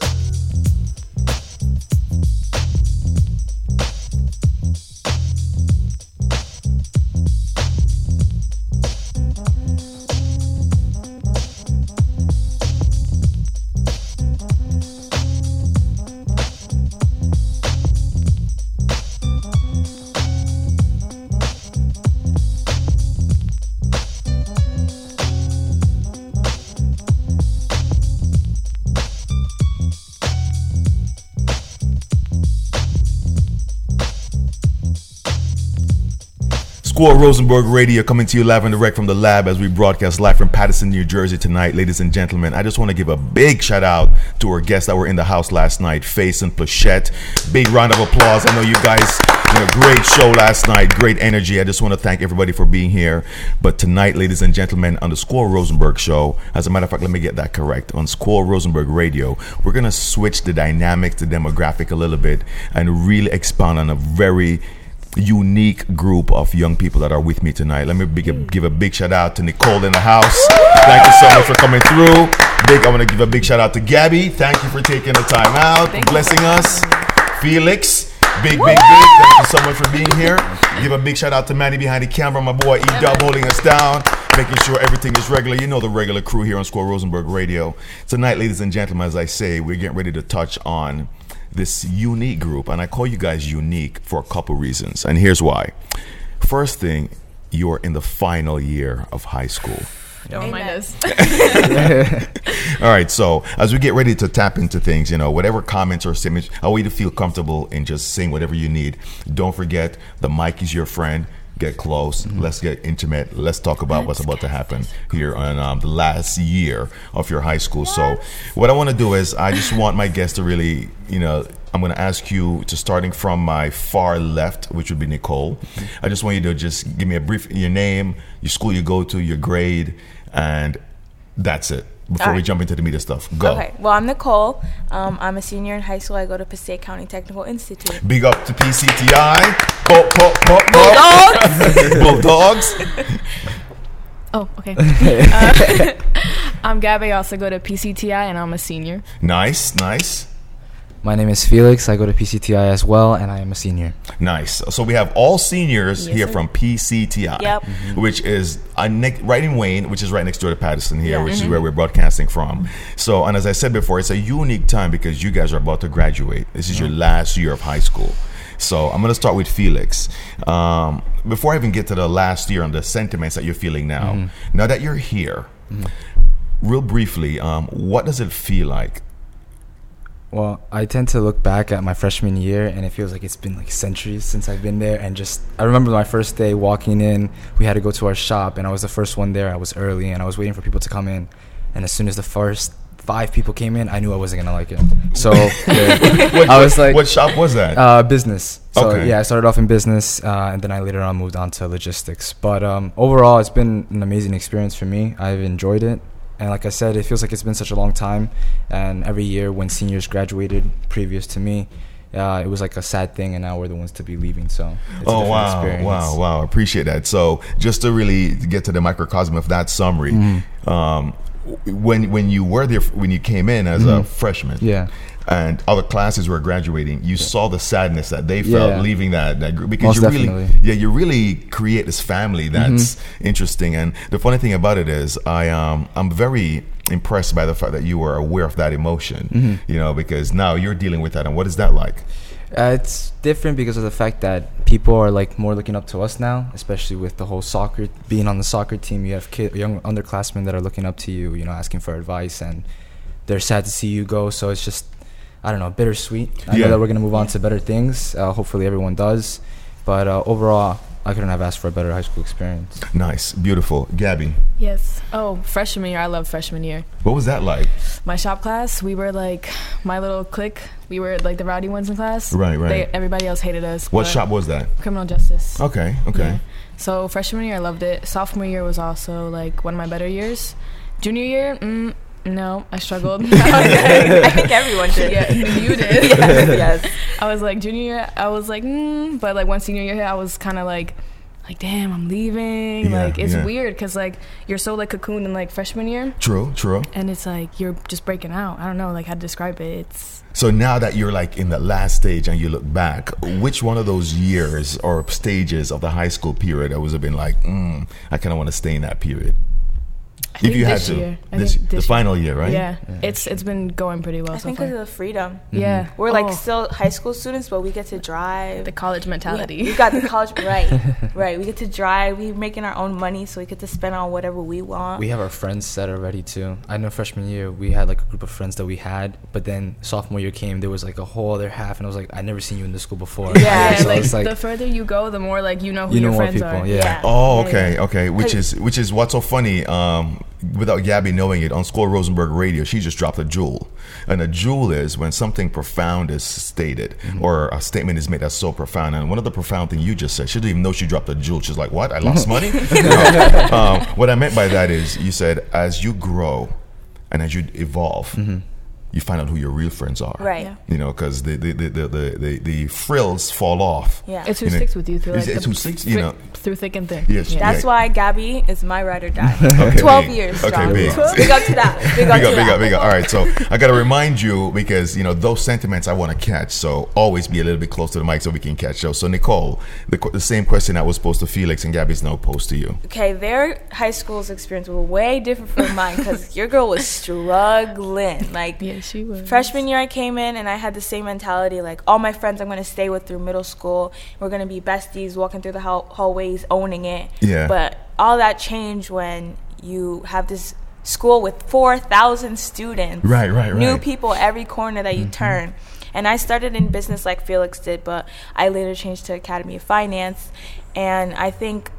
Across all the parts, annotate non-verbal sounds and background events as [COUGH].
Bye. Score Rosenberg Radio coming to you live and direct from the lab as we broadcast live from Paterson, New Jersey tonight, ladies and gentlemen. I just want to give a big shout out to our guests that were in the house last night, Face and Plachette. Big round of applause. I know you guys did a great show last night, great energy. I just want to thank everybody for being here. But tonight, ladies and gentlemen, on the Score Rosenberg show, as a matter of fact, let me get that correct. On Score Rosenberg Radio, we're going to switch the dynamic, the demographic a little bit, and really expound on a very unique group of young people that are with me tonight. Let me big, give a big shout out to Nicole in the house. Thank you so much for coming through. Big, I want to give a big shout out to Gabby. Thank you for taking the time out, Thank blessing us. Felix. Big, big, big. Thank you so much for being here. Give a big shout out to Manny behind the camera, my boy E Dub holding us down, making sure everything is regular. You know the regular crew here on Score Rosenberg Radio. Tonight, ladies and gentlemen, as I say, we're getting ready to touch on this unique group, and I call you guys unique for a couple reasons, and here's why. First thing, you're in the final year of high school. Oh Don't mind Amen. us. [LAUGHS] All right, so as we get ready to tap into things, you know, whatever comments or statements, I want you to feel comfortable in just saying whatever you need. Don't forget, the mic is your friend. Get close. Let's get intimate. Let's talk about what's about to happen here on um, the last year of your high school. So, what I want to do is, I just want my guests to really, you know, I'm going to ask you to starting from my far left, which would be Nicole. I just want you to just give me a brief your name, your school you go to, your grade, and that's it. Before All we jump into the media stuff, go. Okay. Well, I'm Nicole. Um, I'm a senior in high school. I go to Passaic County Technical Institute. Big up to PCTI. Pop, pop, pop, pop. Bulldogs. [LAUGHS] [LAUGHS] Oh, okay. Uh, [LAUGHS] I'm Gabby. I also go to PCTI, and I'm a senior. Nice, nice, My name is Felix. I go to PCTI as well, and I am a senior. nice. So we have all seniors Yes, here sir. from PCTI, Yep. which is uh, ne- right in Wayne, which is right next door to Paterson here, Yeah. which is where we're broadcasting from. So, and as I said before, it's a unique time because you guys are about to graduate. This is your last year of high school. So I'm going to start with Felix. Um, before I even get to the last year and the sentiments that you're feeling now, now that you're here, real briefly, um, what does it feel like? Well, I tend to look back at my freshman year, and it feels like it's been like centuries since I've been there. And just, I remember my first day walking in. We had to go to our shop, and I was the first one there. I was early, and I was waiting for people to come in. And as soon as the first five people came in, I knew I wasn't gonna like it. So [LAUGHS] [LAUGHS] yeah, What, I was like, what shop was that? Uh, business. So Okay. yeah, I started off in business, uh, and then I later on moved on to logistics. But um, overall, it's been an amazing experience for me. I've enjoyed it, and like I said, it feels like it's been such a long time. And every year when seniors graduated previous to me, uh, it was like a sad thing, and now we're the ones to be leaving. So it's a Oh wow, experience. wow, wow! Appreciate that. So, just to really get to the microcosm of that summary, Mm-hmm. um, when when you were there, when you came in as a freshman, Mm-hmm. Yeah. And other classes were graduating, you saw the sadness that they felt Yeah. leaving that that group because Most you really, definitely. Mm-hmm. yeah, you really create this family that's interesting. And the funny thing about it is, I um, I'm very impressed by the fact that you were aware of that emotion, Mm-hmm. you know, because now you're dealing with that. And what is that like? Uh, it's different because of the fact that people are like more looking up to us now, especially with the whole soccer being on the soccer team. You have kid, young underclassmen that are looking up to you, you know, asking for advice, and they're sad to see you go. So it's just, I don't know, bittersweet. I Yeah. know that we're gonna move on to better things. Uh, hopefully, everyone does. But uh, overall, I couldn't have asked for a better high school experience. Nice, beautiful, Gabby. Yes. Oh, freshman year. I love freshman year. What was that like? My shop class, we were like my little clique. We were like the rowdy ones in class. Right, right. They, everybody else hated us. What shop was that? Criminal justice. Okay, okay. Yeah. So freshman year, I loved it. Sophomore year was also like one of my better years. Junior year, mm, no, I struggled. [LAUGHS] [LAUGHS] I think everyone did. yeah, you did. [LAUGHS] yes, yes. I was like junior year, I was like, mm, but like one senior year, I was kind of like, like damn i'm leaving Yeah, like it's yeah. weird because like you're so like cocooned in like freshman year True, true. and it's like you're just breaking out i don't know like how to describe it it's So now that you're like in the last stage and you look back, which one of those years or stages of the high school period I was have been like, mm, I kind of want to stay in that period? I think this year. I this, the this final year, right? yeah, it's it's been going pretty well I so think because of the freedom. yeah We're like Oh, still high school students, but we get to drive. the college mentality We, we got the college [LAUGHS] right, right. We get to drive. We're making our own money, so we get to spend on whatever we want. We have our friends set already too. I know freshman year we had like a group of friends that we had, but then sophomore year came, there was like a whole other half, and I was like, I never seen you in this school before. Yeah, yeah, [LAUGHS] so like, it's like the further you go the more like you know who you know your more friends people. are Yeah. Yeah. Oh, okay, okay. Which is which is what's so funny. Um, without Gabby knowing it, on School Rosenberg Radio, she just dropped a jewel, and a jewel is when something profound is stated mm-hmm. or a statement is made that's so profound. And one of the profound thing you just said, she didn't even know she dropped a jewel. She's like, "What? I lost mm-hmm. money?" [LAUGHS] No. um, what I meant by that is, you said as you grow and as you evolve, mm-hmm. You find out who your real friends are. Right. Yeah. You know, because the the, the, the, the, the the frills fall off. Yeah. it's who You know, sticks with you through it's- like it's the who sticks, you thick- know. through thick and thin Yes, yeah. That's Yeah. why Gabby is my ride or die. [LAUGHS] Okay, 12 big. years Okay, strong. big. [LAUGHS] Big up to that. [LAUGHS] Big up big to up, big that. up, big up. All right, so I got to remind you because you know those sentiments I want to catch. So always be a little bit close to the mic so we can catch those. So Nicole, the, the same question that was posed to Felix and Gabby's now posed to you. Okay, their high school's experience were way different from mine because your girl was struggling. Like, yeah she was Freshman year, I came in and I had the same mentality. Like all my friends, I'm gonna stay with through middle school. We're gonna be besties, walking through the hall- hallways, owning it. Yeah. But all that changed when you have this school with four thousand students. Right, right, right. New people every corner that you mm-hmm. turn. And I started in business like Felix did, but I later changed to Academy of Finance. And I think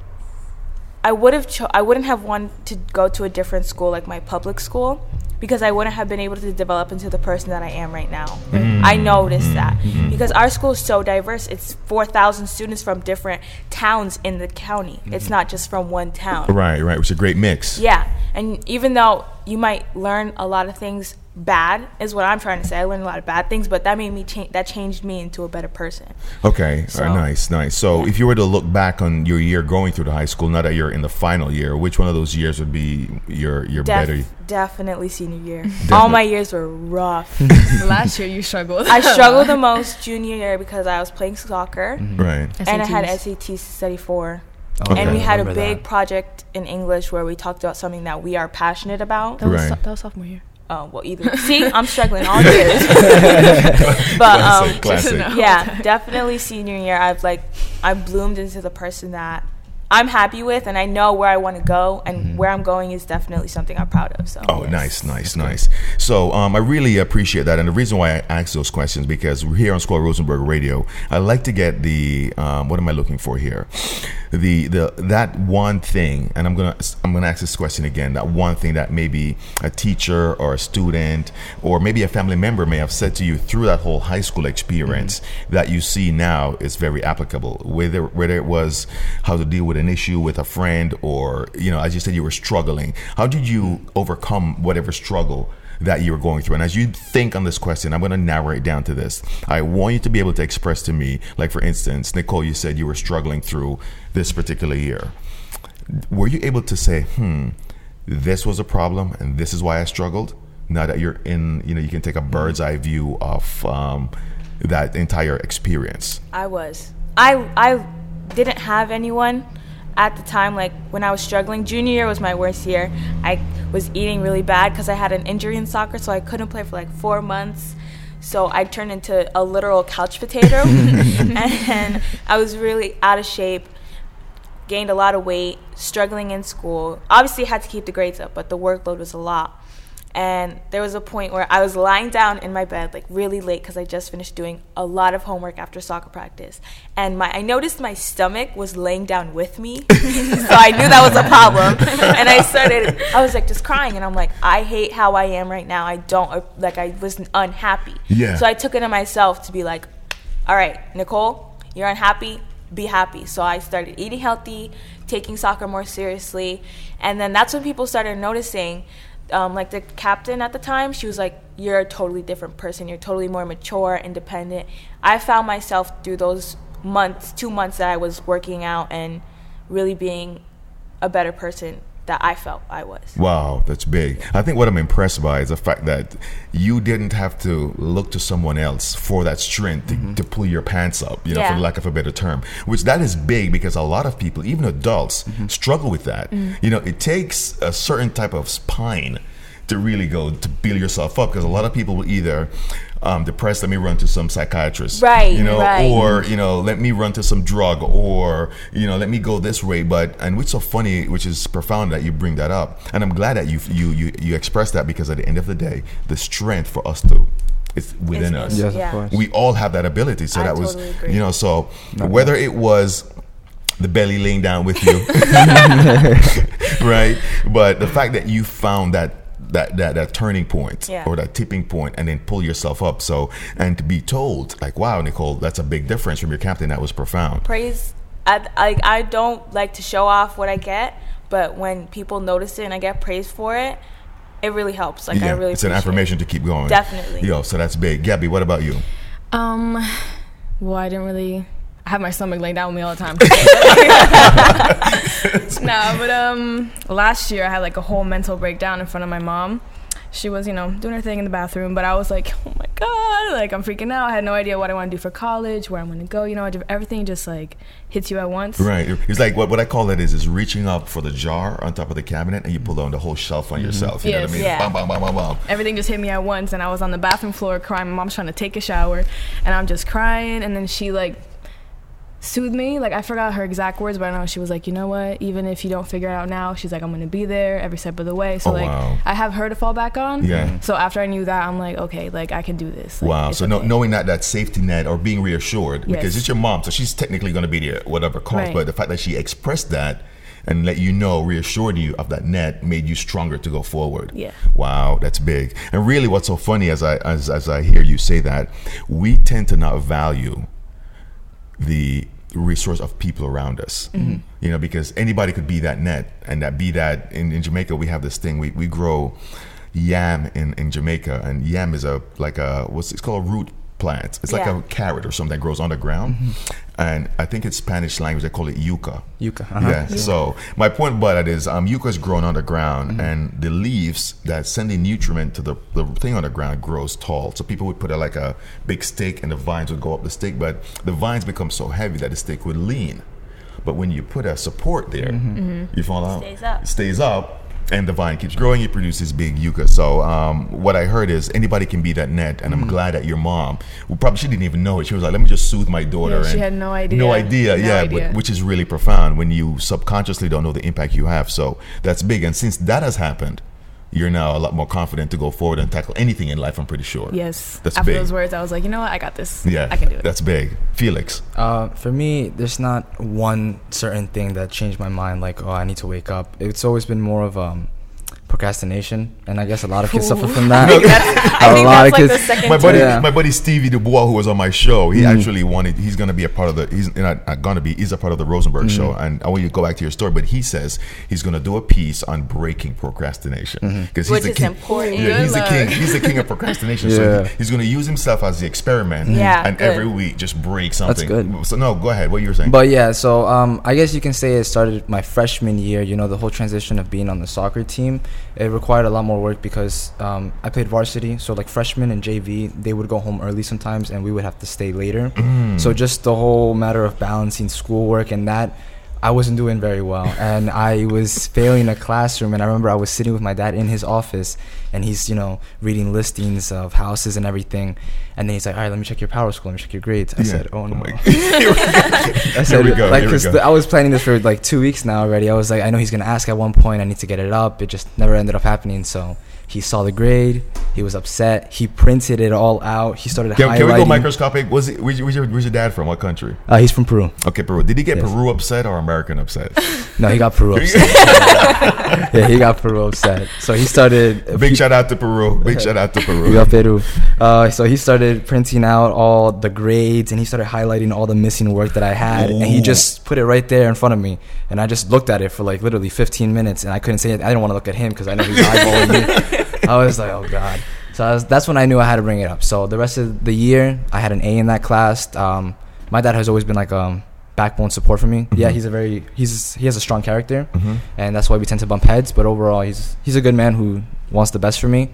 I would have cho- I wouldn't have wanted to go to a different school like my public school because I wouldn't have been able to develop into the person that I am right now. Mm-hmm. I noticed that mm-hmm. because our school is so diverse. It's 4,000 students from different towns in the county. It's mm-hmm. not just from one town. Right, right, is a great mix. Yeah, and even though you might learn a lot of things bad, is what I'm trying to say. I learned a lot of bad things, but that made me change. That changed me into a better person. Okay, uh, So- all right, nice, nice. So if you were to look back on your year going through the high school, now that you're in the final year, which one of those years would be your your Def- better? definitely senior year. [LAUGHS] All my years were rough. [LAUGHS] [LAUGHS] last year you struggled I struggled the most junior year because I was playing soccer mm-hmm. Right. and I had SATs. SATs to study for. Okay, and we had a big that. project in English where we talked about something that we are passionate about. that was, Right. so- that was sophomore year Oh, well, either. See, I'm struggling all years. [LAUGHS] [LAUGHS] but um, Classic, classic. [LAUGHS] yeah, definitely senior year. I've like, I bloomed into the person that I'm happy with, and I know where I want to go, and where I'm going is definitely something I'm proud of. So. Oh, nice, nice, nice. So um, I really appreciate that, and the reason why I ask those questions because we're here on Squad Rosenberg Radio. I like to get the um, what am I looking for here? The the that one thing, and I'm gonna I'm gonna ask this question again. That one thing that maybe a teacher or a student or maybe a family member may have said to you through that whole high school experience that you see now is very applicable. Whether whether it was how to deal with an issue with a friend or you know as you said you were struggling. How did you overcome whatever struggle? that you were going through. And as you think on this question, I'm going to narrow it down to this. I want you to be able to express to me, like for instance, Nicole, you said you were struggling through this particular year. Were you able to say, hmm, this was a problem and this is why I struggled? Now that you're in, you know, you can take a bird's eye view of um, that entire experience. I was. I I didn't have anyone at the time. Like when I was struggling, junior year was my worst year. I was eating really bad because I had an injury in soccer, so I couldn't play for like four months. So I turned into a literal couch potato, [LAUGHS] and I was really out of shape. Gained a lot of weight, struggling in school. Obviously, had to keep the grades up, but the workload was a lot. And there was a point where I was lying down in my bed, like really late, because I just finished doing a lot of homework after soccer practice. And my, I noticed my stomach was laying down with me, [LAUGHS] so I knew that was a problem. And I started, I was like just crying, and I'm like, I hate how I am right now. I don't like, I was unhappy. Yeah. So I took it on myself to be like, all right, Nicole, you're unhappy. Be happy. So I started eating healthy, taking soccer more seriously, and then that's when people started noticing um, like the captain at the time, she was like, "You're a totally different person. You're totally more mature, independent." I found myself through those months, two months that I was working out and really being a better person that I felt I was. Wow, that's big. I think what I'm impressed by is the fact that you didn't have to look to someone else for that strength to, mm-hmm. to pull your pants up, you know, Yeah. for lack of a better term. Which that is big because a lot of people, even adults, mm-hmm. struggle with that. Mm. You know, it takes a certain type of spine to really go to build yourself up because a lot of people will either um, depressed, let me run to some psychiatrist, Right, You know, right. or you know, let me run to some drug, or you know, let me go this way. But and what's so funny, which is profound that you bring that up, and I'm glad that you you you you express that because at the end of the day, the strength for us to it's within It's- us. Yes, Yeah. of course. We all have that ability. So I that was, agree. you know, so whether it was the belly laying down with you, [LAUGHS] [LAUGHS] right? But the fact that you found that that that, that turning point Yeah. or that tipping point and then pull yourself up. So and to be told like, wow, Nicole, that's a big difference from your captain. That was profound. Praise, I, I, I don't like to show off what I get, but when people notice it and I get praise for it, it really helps. Like I really it's an appreciate it. affirmation to keep going. Definitely. Yo, so that's big. Gabby, what about you? Um, well, I didn't really. I have my stomach laying down with me all the time. [LAUGHS] no, but um, last year I had like a whole mental breakdown in front of my mom. She was, you know, doing her thing in the bathroom, but I was like, oh my god, like I'm freaking out. I had no idea what I want to do for college, where I'm going to go. You know, everything just like hits you at once. Right. It's like what, what I call it is is reaching up for the jar on top of the cabinet and you pull down the whole shelf on yourself. You know what I mean? Yeah. Bam, bam, bam, bam, bam. everything just hit me at once and i was on the bathroom floor crying my mom's trying to take a shower and i'm just crying and then she like soothed me like i forgot her exact words but i know she was like you know what even if you don't figure it out now she's like i'm gonna be there every step of the way so Oh, like wow. i have her to fall back on Yeah. so after i knew that i'm like okay like i can do this Like, Wow. So no, knowing that that safety net or being reassured because it's your mom, so she's technically going to be there whatever cost. Right. But the fact that she expressed that and let you know, reassured you of that net, made you stronger to go forward. Yeah. Wow, that's big. And really, what's so funny as I as as I hear you say that, we tend to not value the resource of people around us. Mm-hmm. You know, because anybody could be that net and that be that in, in Jamaica we have this thing we, we grow yam in, in Jamaica and yam is a like a what's it's called a root plant. It's like Yeah. a carrot or something that grows underground. And I think in Spanish language they call it yuca. Yucca. Uh-huh. Yeah. So my point about it is, um, yucca is grown underground, and the leaves that send the nutriment to the, the thing underground grows tall. So people would put a, like a big stick, and the vines would go up the stick, but the vines become so heavy that the stick would lean. But when you put a support there, you fall out. Stays up. It stays up. And the vine keeps growing. It produces big yucca. So um, what I heard is anybody can be that net, and I'm glad that your mom, well, probably she didn't even know it. She was like, "Let me just soothe my daughter." Yeah, she had no idea. No idea. No yeah, idea. But, which is really profound when you subconsciously don't know the impact you have. So that's big. And since that has happened, you're now a lot more confident to go forward and tackle anything in life. I'm pretty sure. yes That's after big. those words i was like you know what i got this Yeah, i can do it That's big. Felix. Uh, for me, there's not one certain thing that changed my mind. Like, oh, I need to wake up. It's always been more of um, procrastination, and I guess a lot of kids suffer from [LAUGHS] that. I [LAUGHS] A think lot that's of like kids- second My buddy, Yeah. my buddy Stevie Dubois, who was on my show, he Mm. actually wanted. He's going to be a part of the. He's not, not going to be. He's a part of the Rosenberg Mm. show, and I want you to go back to your story. But he says he's going to do a piece on breaking procrastination Mm-hmm. because Which he's the is king. important. Yeah, Good he's the king. He's the king of [LAUGHS] procrastination. So he- he's going to use himself as the experiment. Yeah, and good. every week just break something. That's good. So no, go ahead. What you were saying? But yeah, so um, I guess you can say it started my freshman year. You know, the whole transition of being on the soccer team, it required a lot more work because um, I played varsity. So like freshman and JV, they would go home early sometimes, and we would have to stay later. Mm. So just the whole matter of balancing schoolwork and that. I wasn't doing very well, and I was failing a classroom. And I remember I was sitting with my dad in his office, and he's you know reading listings of houses and everything. And then he's like, "All right, let me check your power score. Let me check your grades." I Yeah. said, "Oh no." my- [LAUGHS] [LAUGHS] I said, we go, like, here we go. the- I was planning this for like two weeks now already. I was like, I know he's gonna ask at one point. I need to get it up. It just never ended up happening. So he saw the grade. He was upset. He printed it all out. He started Can, highlighting. can we go microscopic? Was it? Where's your, where's your dad from? What country? uh, he's from Peru. Okay, Peru. Did he get Yes. Peru upset or American upset? [LAUGHS] No, he got Peru upset. [LAUGHS] yeah, he got Peru upset. So he started. Big shout out to Peru. Big [LAUGHS] shout out to Peru. We Viva Peru. Uh, so he started printing out all the grades and he started highlighting all the missing work that I had. And he just put it right there in front of me. And I just looked at it for like literally 15 minutes and I couldn't say it. I didn't want to look at him because I know he's eyeballing me. [LAUGHS] I was like, oh God. So was, that's when I knew I had to bring it up. So the rest of the year, I had an A in that class. Um, my dad has always been like, um, backbone support for me. Mm-hmm. Yeah, he's a very he's he has a strong character, and that's why we tend to bump heads. But overall, he's he's a good man who wants the best for me.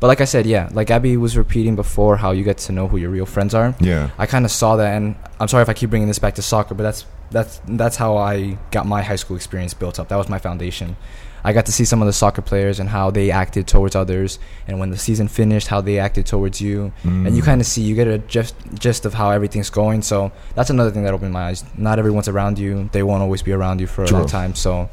But like I said, yeah, like Abby was repeating before, how you get to know who your real friends are. Yeah. I kind of saw that, and I'm sorry if I keep bringing this back to soccer, but that's that's that's how I got my high school experience built up. That was my foundation. I got to see some of the soccer players and how they acted towards others, and when the season finished, how they acted towards you, and you Mm. kind of see, you get a gist, gist of how everything's going. So that's another thing that opened my eyes. Not everyone's around you; they won't always be around you for a long time. So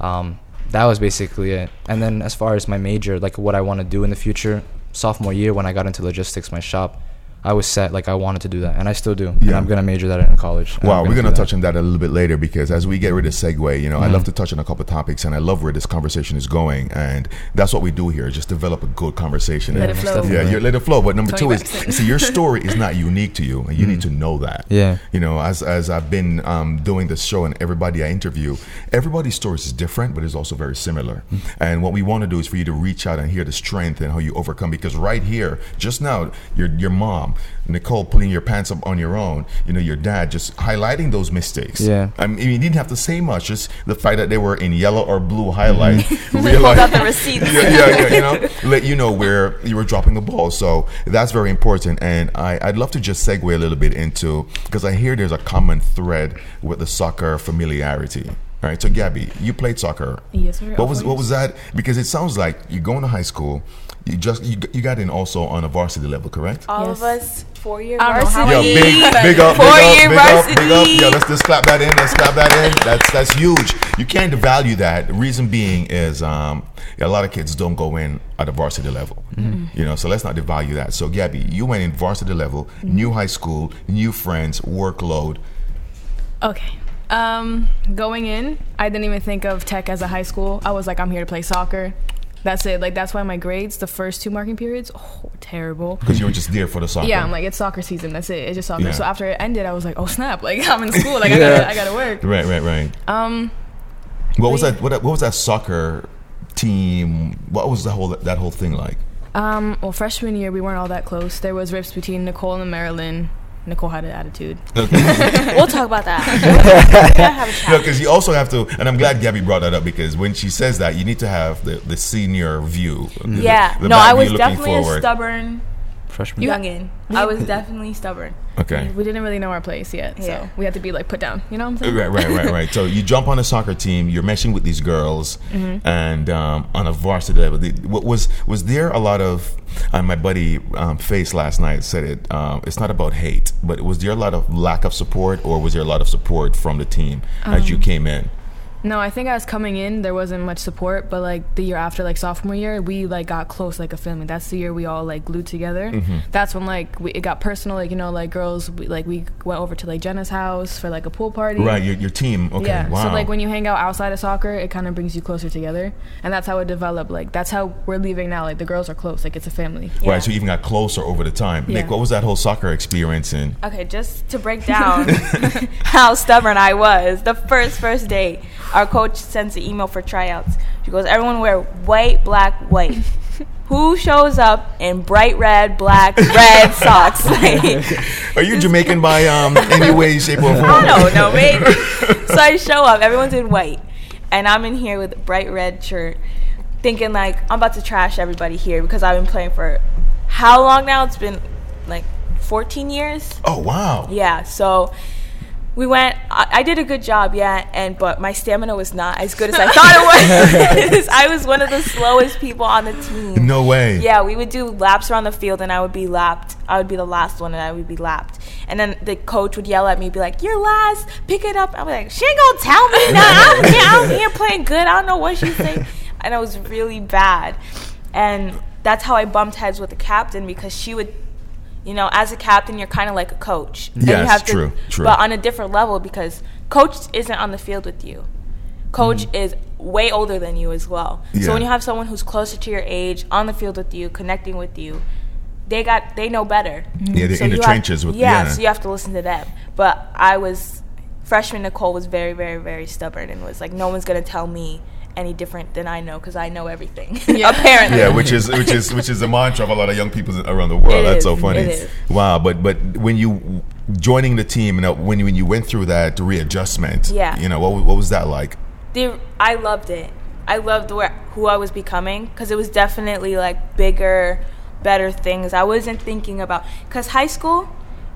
um, that was basically it. And then as far as my major, like what I want to do in the future, sophomore year when I got into logistics, my shop, I was set like I wanted to do that, and I still do. And Yeah. I'm gonna major that in college. Wow, I'm we're gonna that. touch on that a little bit later because as we get rid of segue, you know, I Mm-hmm. love to touch on a couple of topics, and I love where this conversation is going, and that's what we do here: just develop a good conversation. Let And- it flow. Yeah, you let it flow. But number Tony two is, see, your [LAUGHS] story is not unique to you, and you need to know that. Mm. Yeah. You know, as as I've been um, doing this show and everybody I interview, everybody's stories is different, but it's also very similar. Mm. And what we want to do is for you to reach out and hear the strength and how you overcome. Because right here, just now, your your mom, Um, Nicole, pulling your pants up on your own. You know, your dad just highlighting those mistakes. Yeah. I mean, you didn't have to say much. Just the fact that they were in yellow or blue highlight. Mm-hmm. [LAUGHS] Pulled realize- out the receipts. yeah, yeah, yeah, you know, [LAUGHS] let you know where you were dropping the ball. So that's very important. And I, I'd love to just segue a little bit into because I hear there's a common thread with the soccer familiarity. All right, so Gabby, you played soccer. Yes, sir, What was what was that? Because it sounds like you're going to high school. You just you, you got in also on a varsity level, correct? All Yes. of us four year I don't know how varsity. Yo, big, big up, big Four up, year big up, big up. Yeah, let's just clap that in. Let's clap that in. That's that's huge. You can't devalue that. The reason being is um, yeah, a lot of kids don't go in at a varsity level. You know, so let's not devalue that. So Gabby, you went in varsity level, new high school, new friends, workload. Okay. Um, going in, I didn't even think of tech as a high school. I was like, I'm here to play soccer. That's it. Like that's why my grades, the first two marking periods, oh, terrible. Because you were just there for the soccer. Yeah, I'm like, it's soccer season. That's it. It's just soccer. Yeah. So after it ended, I was like, oh snap! Like [LAUGHS] I'm in school. Like I gotta, I gotta work. Right, right, right. Um, What was that? What, what was that soccer team? What was the whole that whole thing like? um, well, freshman year we weren't all that close. There was rips between Nicole and Marilyn. Nicole had an attitude. [LAUGHS] We'll talk about that. [LAUGHS] We're gonna have a chat. because you also have to, and I'm glad Gabby brought that up because when she says that, you need to have the, the senior view. the- Yeah. the no, I was definitely a stubborn Freshman. youngin. I was definitely stubborn. Okay. We didn't really know our place yet, Yeah. so we had to be like put down. You know what I'm saying? Right, right, right, right. So you jump on a soccer team. You're meshing with these girls, Mm-hmm. and um, on a varsity level, the, what was was there a lot of? Uh, my buddy um, Face last night said it. Um, it's not about hate, but was there a lot of lack of support, or was there a lot of support from the team as Um, you came in? No, I think I was coming in, there wasn't much support, but like the year after, like sophomore year, we like got close like a family. That's the year we all like glued together. Mm-hmm. That's when like we, it got personal. Like you know, like girls, we, like we went over to like Jenna's house for like a pool party. Right, your, your team. Okay, yeah. wow. So like when you hang out outside of soccer, it kind of brings you closer together, and that's how it developed. Like that's how we're leaving now. Like the girls are close. Like it's a family. Yeah. Right, so you even got closer over the time. Nick, what was that whole soccer experience in? Okay, just to break [LAUGHS] down [LAUGHS] [LAUGHS] how stubborn I was. The first first day, our coach sends an email for tryouts. She goes, "Everyone wear white, black, white." [LAUGHS] Who shows up in bright red, black, red [LAUGHS] socks? Like, Are you Jamaican by um, any way, shape, or form? I don't know, maybe. so I show up, everyone's in white, and I'm in here with a bright red shirt, thinking like I'm about to trash everybody here because I've been playing for how long now? It's been like 14 years. Oh wow. Yeah, so we went. I, I did a good job, yeah, and but my stamina was not as good as I [LAUGHS] thought it was. [LAUGHS] I was one of the slowest people on the team. No way. Yeah, we would do laps around the field, and I would be lapped. I would be the last one, and I would be lapped. And then the coach would yell at me, be like, "You're last. Pick it up." I'm like, "She ain't gonna tell me [LAUGHS] now. I'm here, I'm here playing good. I don't know what she's saying." And it was really bad. And that's how I bumped heads with the captain because she would, you know, as a captain, you're kind of like a coach. And you Yes, have to, true, true. But on a different level because coach isn't on the field with you. Coach mm-hmm. is way older than you as well. Yeah. So when you have someone who's closer to your age on the field with you, connecting with you, they got they know better. Mm-hmm. Yeah, they're So in the trenches have, with yeah, yeah. So you have to listen to them. But I was freshman Nicole was very very very stubborn and was like, no one's gonna tell me any different than I know because I know everything. [LAUGHS] Yeah. Apparently. yeah, which is which is which is the mantra of a lot of young people around the world. It That's is, so funny. it is. Wow, but but when you joining the team and uh, when you, when you went through that readjustment, Yeah. you know what what was that like? the, I loved it. I loved where, who I was becoming because it was definitely like bigger, better things. I wasn't thinking about because high school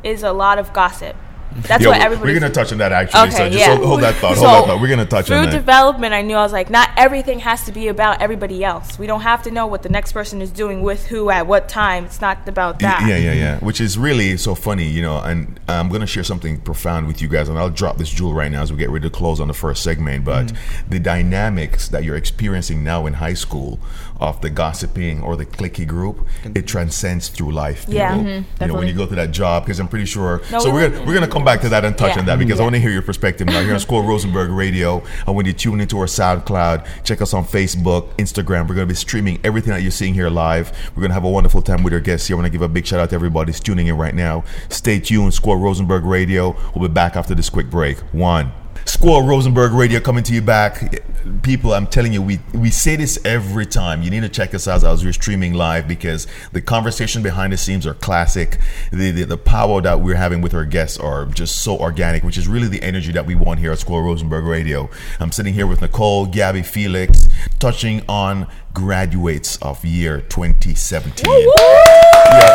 is a lot of gossip. That's Yeah, what we- everybody. We're gonna touch on that actually. so Okay, just yeah. hold, hold that thought. So, hold that thought. We're gonna touch on that. development, I knew I was like, not everything has to be about everybody else. We don't have to know what the next person is doing with who at what time. It's not about that. Yeah, yeah, yeah. Which is really so funny, you know. And I'm gonna share something profound with you guys, and I'll drop this jewel right now as we get ready to close on the first segment. But Mm-hmm. the dynamics that you're experiencing now in high school of the gossiping or the clicky group, it transcends through life. Yeah. people. Mhm, you know, when you go to that job, because I'm pretty sure. No, so we we're gonna, we're gonna come back to that and touch Yeah. on that because I want to hear your perspective now. Here on School Rosenberg Radio, and when you tune into our SoundCloud, check us on Facebook, Instagram. We're gonna be streaming everything that you're seeing here live. We're gonna have a wonderful time with our guests here. I want to give a big shout out to everybody who's tuning in right now. Stay tuned, Squirrel Rosenberg Radio. We'll be back after this quick break. One. Squirrel Rosenberg Radio coming to you back. People, I'm telling you, we, we say this every time. You need to check us out as we're streaming live because the conversation behind the scenes are classic. The, the, the power that we're having with our guests are just so organic, which is really the energy that we want here at Squirrel Rosenberg Radio. I'm sitting here with Nicole, Gabby, Felix, touching on graduates of year 2017. Yeah,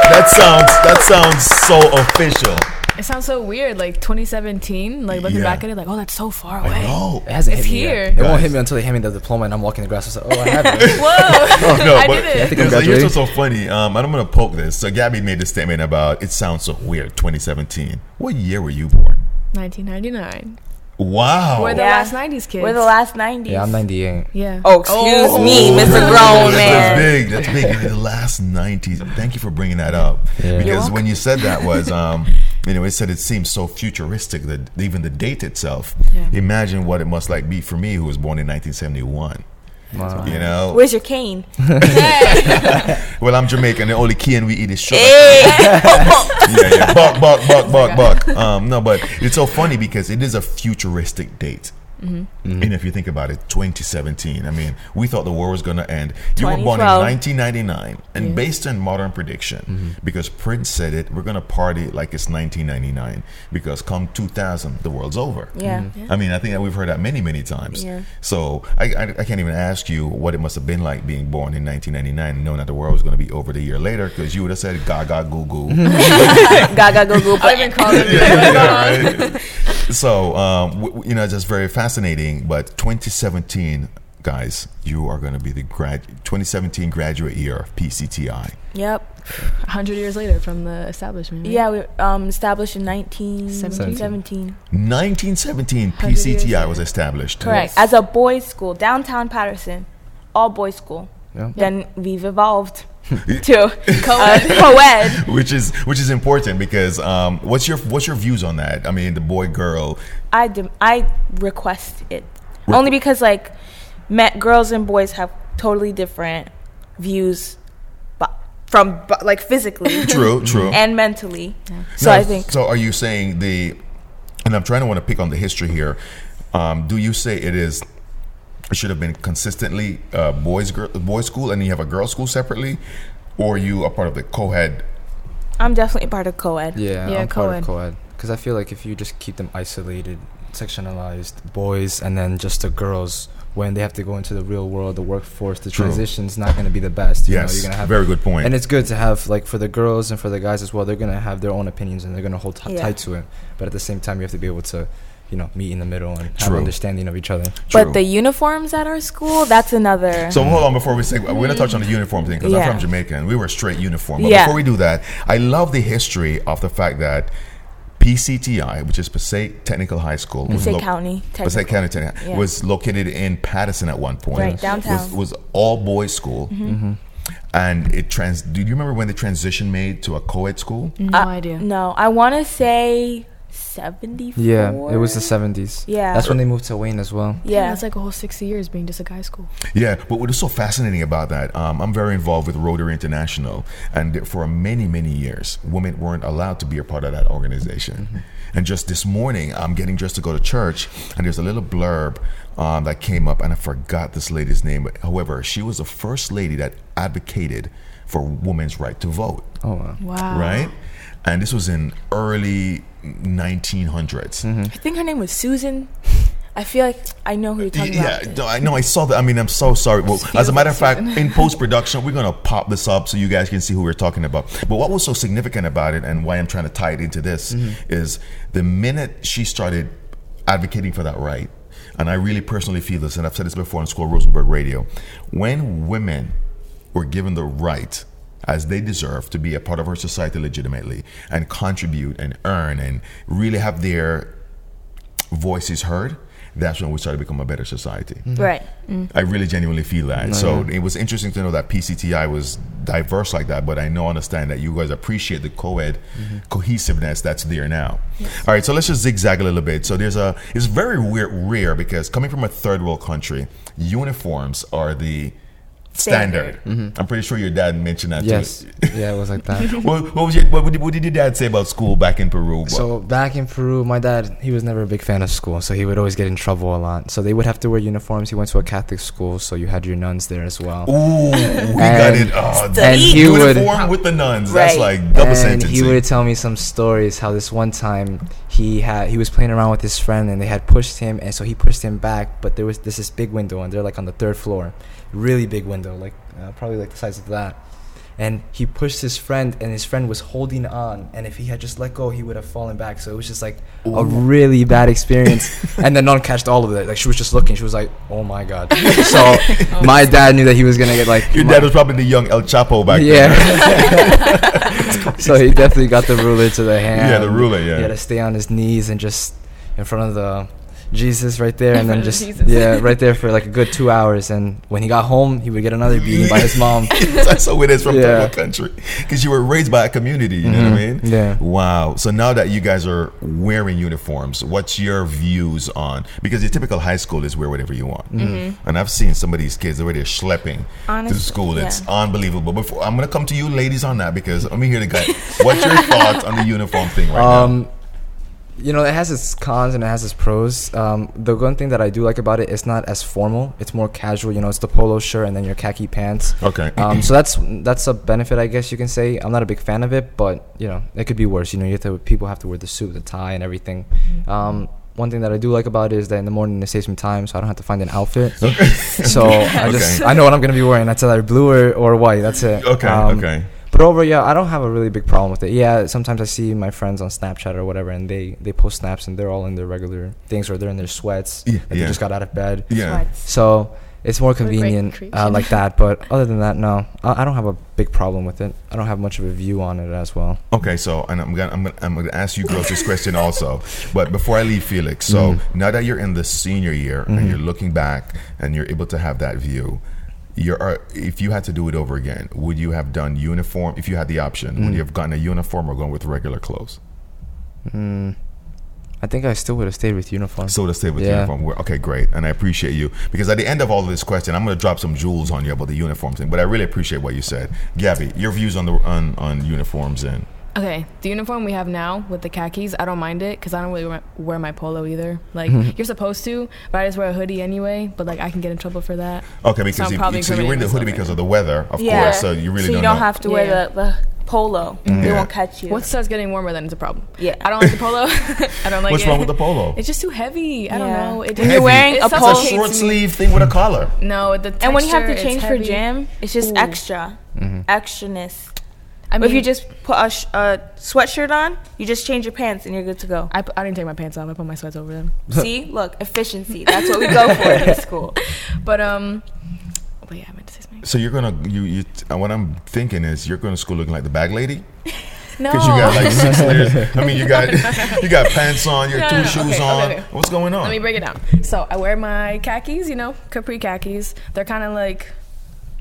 that sounds that sounds so official. It sounds so weird, like 2017. Like looking Yeah. back at it, like oh, that's so far away. I know. It hasn't It's hit me yet. It won't hit me until they hand me the diploma and I'm walking the grass. I was like, oh, I have [LAUGHS] it. Whoa! [LAUGHS] Oh, no, I but did it. I think I'm here's, here's graduating. what's so funny. Um, and I'm gonna poke this. So Gabby made this statement about it sounds so weird. 2017. What year were you born? 1999. Wow. We're the Yeah. last 90s kids. We're the last 90s. yeah, I'm 98. Yeah. Oh, excuse me, Mr. Grown That's Man. big. That's big. You're the last 90s. Thank you for bringing that up. Yeah. You're Because when you said that was, [LAUGHS] um, you know, it said it seems so futuristic that even the date itself. Yeah. Imagine what it must like be for me, who was born in 1971. Wow. You know. Where's your cane? [LAUGHS] Well, I'm Jamaican. The only key and we eat is sugar. Hey. yeah, yeah. Buck, buck, buck, buck, [LAUGHS] buck. Um, no, but it's so funny because it is a futuristic date. Mm-hmm. And if you think about it, 2017. I mean, we thought the war was going to end. You were born in 1999, and Yeah. based on modern prediction, Mm-hmm. because Prince said it, we're going to party like it's 1999. Because come 2000, the world's over. Yeah. I mean, I think that we've heard that many, many times. Yeah. So I, I, I can't even ask you what it must have been like being born in 1999 and knowing that the world was going to be over the year later because you would have said gaga goo goo. [LAUGHS] [LAUGHS] Gaga go go. I've been calling you. [LAUGHS] Yeah, right. So, um, w- w- you know, just very fascinating. But 2017, guys, you are going to be the grad 2017 graduate year of PCTI. Yep. 100 years later from the establishment. right? Yeah, we um established in 1917. 1917, 100 PCTI was established. Correct. As a boys' school, downtown Paterson, all boys' school. Yeah. Then we've evolved [LAUGHS] to co-ed. co-ed. [LAUGHS] Which is which is important because um, what's your what's your views on that? I mean, the boy girl. I dem- I request it Re- only because like met girls and boys have totally different views, but from bu- like physically [LAUGHS] True, true. and mentally. So Now, I think So are you saying the? And I'm trying to want to pick on the history here. Um, do you say it is? It should have been consistently uh, boys girl boys school, and you have a girls school separately, or you are part of the co-ed? I'm definitely part of co-ed. Yeah, Yeah, I'm part co-ed. of co-ed because I feel like if you just keep them isolated, sectionalized, boys and then just the girls, when they have to go into the real world, the workforce, the True. transition's not going to be the best. You know, Yes, you're gonna have very good point. And it's good to have like for the girls and for the guys as well. They're gonna have their own opinions and they're gonna hold t- Yeah. tight to it. But at the same time, you have to be able to, you know, meet in the middle and have understanding of each other. True. But the uniforms at our school, that's another. So hold on before we say we're going to touch on the uniform thing because I'm from Jamaica and we were straight uniform. But Yeah. before we do that, I love the history of the fact that PCTI, which is Passaic Technical High School, was Passaic lo- County Passaic County Technical, Yeah. was located in Paterson at one point. Right, downtown. Was, was all boys school, Mm-hmm. and it trans. Do you remember when the transition made to a co-ed school? No Uh, idea. No, I want to say seventy. Yeah, it was the 70s. Yeah. That's when they moved to Wayne as well. Yeah, Yeah. it's like a whole 60 years being just a guy school. Yeah, but what is so fascinating about that, um, I'm very involved with Rotary International, and for many, many years, women weren't allowed to be a part of that organization. And just this morning, I'm getting dressed to go to church, and there's a little blurb um, that came up, and I forgot this lady's name. But however, she was the first lady that advocated for women's right to vote Oh, wow. Wow. right? And this was in early 1900s. Mm-hmm. I think her name was Susan. I feel like I know who you're talking about. Yeah, about. no, I know. I saw that. I mean, I'm so sorry. Well, as a matter of fact, in post production, we're gonna pop this up so you guys can see who we're talking about. But what was so significant about it, and why I'm trying to tie it into this, mm-hmm. is the minute she started advocating for that right, and I really personally feel this, and I've said this before on School Rosenberg Radio, when women were given the right as they deserve to be a part of our society legitimately and contribute and earn and really have their voices heard, that's when we start to become a better society. Mm-hmm. Right. Mm-hmm. I really genuinely feel that. Mm-hmm. So it was interesting to know that PCTI was diverse like that, but I know, understand that you guys appreciate the co-ed cohesiveness that's there now. All right, so let's just zigzag a little bit. So there's a, it's very weird, rare because coming from a third world country, uniforms are the standard. Mm-hmm. I'm pretty sure your dad mentioned that Yes. too. yeah, it was like that. [LAUGHS] what, what was your, what, did- what did your dad say about school back in Peru? So back in Peru, my dad he was never a big fan of school, so he would always get in trouble a lot. So they would have to wear uniforms. He went to a Catholic school, so you had your nuns there as well. Ooh, we got And- it. Oh, And he would- uniform with the nuns. That's Right. like double and he would tell me some stories how this one time he had he was playing around with his friend and they had pushed him and so he pushed him back but there was this this big window and they're like on the third floor really big window like uh, probably like the size of that and he pushed his friend and his friend was holding on and if he had just let go he would have fallen back so it was just like a really bad experience [LAUGHS] and the nun catched all of it like she was just looking she was like oh my god [LAUGHS] so [LAUGHS] my dad knew that he was gonna get like Your my- dad was probably the young El Chapo back then. yeah. so he definitely got the ruler to the hand. Yeah, the ruler, yeah. He had to stay on his knees and just in front of the Jesus right there, and then just Jesus. yeah, right there for like a good two hours. And when he got home, he would get another beating by his mom. [LAUGHS] That's how it is from Yeah. third country. Because you were raised by a community, you know what I Mhm. mean? Yeah. Wow. So now that you guys are wearing uniforms, what's your views on? Because your typical high school is wear whatever you want, mm-hmm. Mm-hmm. and I've seen some of these kids already are schlepping to school. It's yeah. unbelievable. Before I'm gonna come to you, ladies, on that because let me hear the guy. What's your [LAUGHS] thoughts on the uniform thing right now? Um, You know, it has its cons and it has its pros. Um, the one thing that I do like about it, it's not as formal. It's more casual. You know, it's the polo shirt and then your khaki pants. Okay. Um, [CLEARS THROAT] so that's that's a benefit, I guess you can say. I'm not a big fan of it, but you know, it could be worse. You know, you have to people have to wear the suit, the tie, and everything. Um, one thing that I do like about it is that in the morning it saves me time, so I don't have to find an outfit. [LAUGHS] So I just Okay. I know what I'm gonna be wearing. That's either blue or, or white. That's it. Okay, Um, okay. But over, yeah, I don't have a really big problem with it. Yeah, sometimes I see my friends on Snapchat or whatever, and they they post snaps and they're all in their regular things or they're in their sweats. Yeah, like yeah. They just got out of bed. Yeah. Sweats. So it's more convenient uh, like that. But other than that, no, I, I don't have a big problem with it. I don't have much of a view on it as well. Okay, so and I'm gonna I'm gonna, I'm gonna ask you girls this question also, but before I leave Felix, so now that you're in the senior year and you're looking back and you're able to have that view, uh, if you had to do it over again, would you have done uniform? If you had the option, would you have gotten a uniform or gone with regular clothes? Mm, I think I still would have stayed with uniform. So to stay with Yeah. uniform. Okay, great, and I appreciate you because at the end of all of this question, I'm gonna drop some jewels on you about the uniform thing, but I really appreciate what you said, Gabby. Your views on the on on uniforms and Okay, the uniform we have now with the khakis, I don't mind it because I don't really wear- wear my polo either. Like Mm-hmm. you're supposed to, but I just wear a hoodie anyway. But like I can get in trouble for that. okay because I'm you, probably so you're wearing the hoodie because of the weather, of Yeah. course. So you really so you don't, don't have to wear Yeah. the, the polo. They Yeah. won't catch you. Once it starts getting warmer, then it's a problem. Yeah. I don't like the polo. [LAUGHS] [LAUGHS] I don't like What's it. wrong with the polo? It's just too heavy. I don't know. It When just- you're wearing it a It's a polo- suffocates short sleeve thing with a collar. No, the and when you have to change for gym, it's just Ooh. extra, extraness. I But mean, if you just put a, sh- a sweatshirt on, you just change your pants and you're good to go. I, I didn't take my pants off. I put my sweats over them. [LAUGHS] See, look, efficiency. That's what we go for in school. [LAUGHS] But um, but yeah, I meant to say something. So you're gonna you you. uh, What I'm thinking is you're going to school looking like the bag lady [LAUGHS] No, because you got like six layers. I mean, you got you got pants on, your No, two no, no. shoes Okay, on. okay, okay. What's going on? Let me break it down. So I wear my khakis, you know, capri khakis. They're kind of like,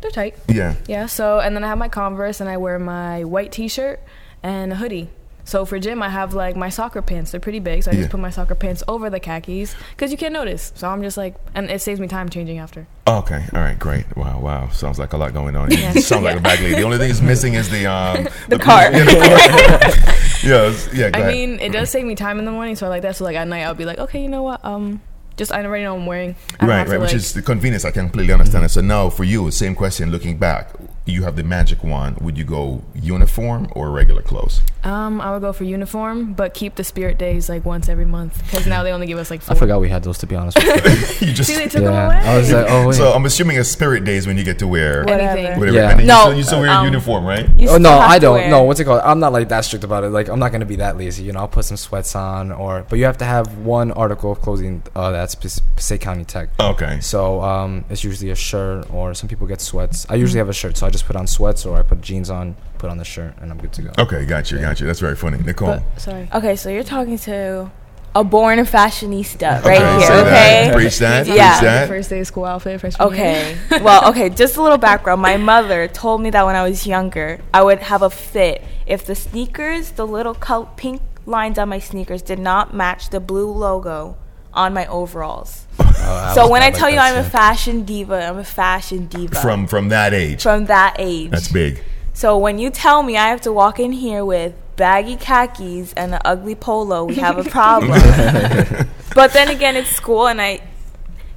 they're tight. yeah. Yeah. So and then I have my Converse and I wear my white T-shirt and a hoodie. So for gym, I have like my soccer pants. They're pretty big, so I Yeah. just put my soccer pants over the khakis because you can't notice. So I'm just like, and it saves me time changing after. Okay, all right, great. Wow, wow. Sounds like a lot going on. Yeah. [LAUGHS] Sounds like a bag lady. The only thing that's missing is the um [LAUGHS] The cart. [LAUGHS] Yeah, the cart. yeah, yeah. I ahead. mean, it does save me time in the morning, so I like that. So like at night, I'll be like, okay, you know what? Um, just I already know I'm wearing. I right, right, which like- is the convenience. I can completely understand it. So now, for you, same question. Looking back, you have the magic wand. Would you go uniform or regular clothes? Um, I would go for uniform, but keep the spirit days like once every month because now they only give us like I forgot we had those to be honest. With you. [LAUGHS] [LAUGHS] you just See, they took yeah, them away. I was like, oh wait. so I'm assuming a spirit days when you get to wear Anything. Whatever. whatever. Yeah. And No, you still, you still wear um, uniform, right? Oh no, I don't. wear- No, what's it called? I'm not like that strict about it. Like I'm not gonna be that lazy. You know, I'll put some sweats on, or but you have to have one article of clothing uh, that's Pas- Passaic County Tech. Okay. So um, it's usually a shirt, or some people get sweats. I usually have a shirt, so I just put on sweats, or I put jeans on, put on the shirt, and I'm good to go. Okay, got you, got you. That's very funny, Nicole. But sorry. Okay, so you're talking to a born fashionista right okay, here. say Okay. that. Preach that. Yeah. Preach that. first day of school outfit, freshman. Okay. well, okay, just a little background. My mother told me that when I was younger, I would have a fit if the sneakers, the little col- pink lines on my sneakers did not match the blue logo on my overalls. Uh, so was when bad I like tell you I'm a fashion diva, I'm a fashion diva. From from that age. from that age. That's big. So when you tell me I have to walk in here with baggy khakis and an ugly polo, we have a problem. [LAUGHS] but then again, it's school, and I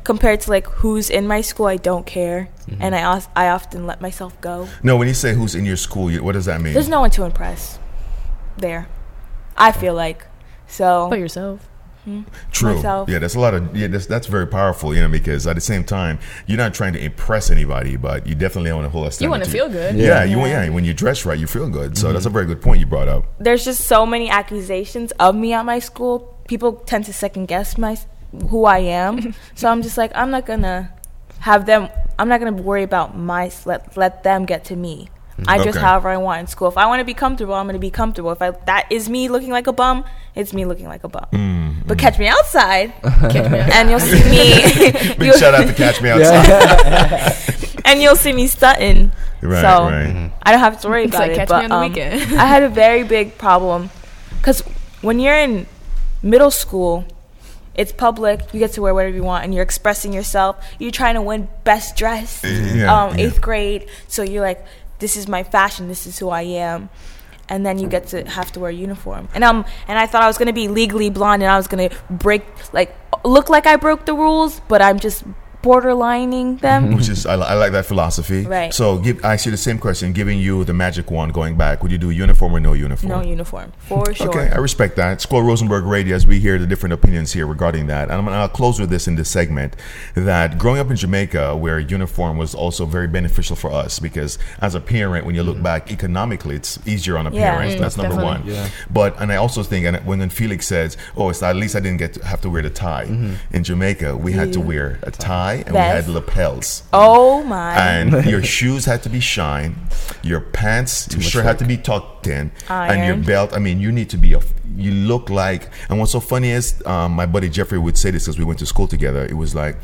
compared to like who's in my school, I don't care, Mm-hmm. and I os- I often let myself go. No, when you say who's in your school, you, what does that mean? There's no one to impress there. I feel like so. But yourself. Hmm? True. myself. Yeah, that's a lot of yeah. That's that's very powerful, you know, because at the same time, you're not trying to impress anybody, but you definitely want to hold a standard. You want to feel good. Yeah, Yeah. you want yeah. When you dress right, you feel good. So mm-hmm. that's a very good point you brought up. there's just so many accusations of me at my school. People tend to second guess my who I am. [LAUGHS] so I'm just like I'm not gonna have them. I'm not gonna worry about my let let them get to me. I dress Okay. however I want in school. If I want to be comfortable, I'm gonna be comfortable. If I, that is me looking like a bum, it's me looking like a bum. Mm, But catch me outside, Catch me and you'll see me. [LAUGHS] Big [LAUGHS] you'll- shout out to Catch Me [LAUGHS] Outside. and you'll see me stunting. Right, so right. I don't have to worry It's about like it. catch but me on the um, weekend. I had a very big problem because when you're in middle school, it's public. You get to wear whatever you want, and you're expressing yourself. You're trying to win best dress, Yeah, um, yeah. eighth grade. So you're like, this is my fashion. This is who I am. And then you get to have to wear a uniform, and um, and I thought I was gonna be legally blonde, and I was gonna break, like, look like I broke the rules, but I'm just borderlining them. Which is I, I like that philosophy. Right. So give I ask you the same question, giving you the magic wand going back. Would you do uniform or no uniform? No uniform, for sure. Okay, I respect that. Squirrel Rosenberg Radio, as we hear the different opinions here regarding that. And I'm going to close with this in this segment that growing up in Jamaica, where uniform was also very beneficial for us, because as a parent, when you look back economically, it's easier on a Yeah. parent. Mm, That's number definitely. one. Yeah. But, and I also think, and when, when Felix says, oh, it's at least I didn't get to have to wear the tie. In Jamaica, we had to wear a tie and we had lapels Oh my. and [LAUGHS] your shoes had to be shine, your pants, your much shirt had to be tucked in, Iron. and your belt. I mean, you need to be a. You look like, and what's so funny is, um, my buddy Jeffrey would say this because we went to school together. It was like,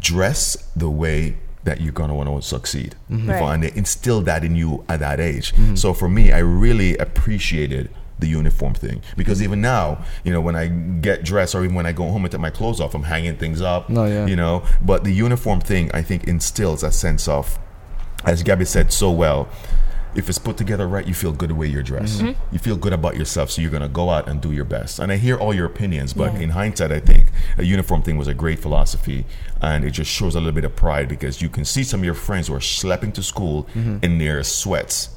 dress the way that you're gonna want to succeed, Right. and they instilled that in you at that age. So for me, I really appreciated the uniform thing because even now, you know, when I get dressed or even when I go home and take my clothes off, I'm hanging things up. No, yeah. You know, but the uniform thing, I think, instills a sense of, as Gabby said so well, if it's put together right, you feel good the way you're dressed. Mm-hmm. You feel good about yourself, so you're gonna go out and do your best. And I hear all your opinions, but Yeah. in hindsight, I think a uniform thing was a great philosophy, and it just shows a little bit of pride because you can see some of your friends who are schlepping to school mm-hmm. in their sweats.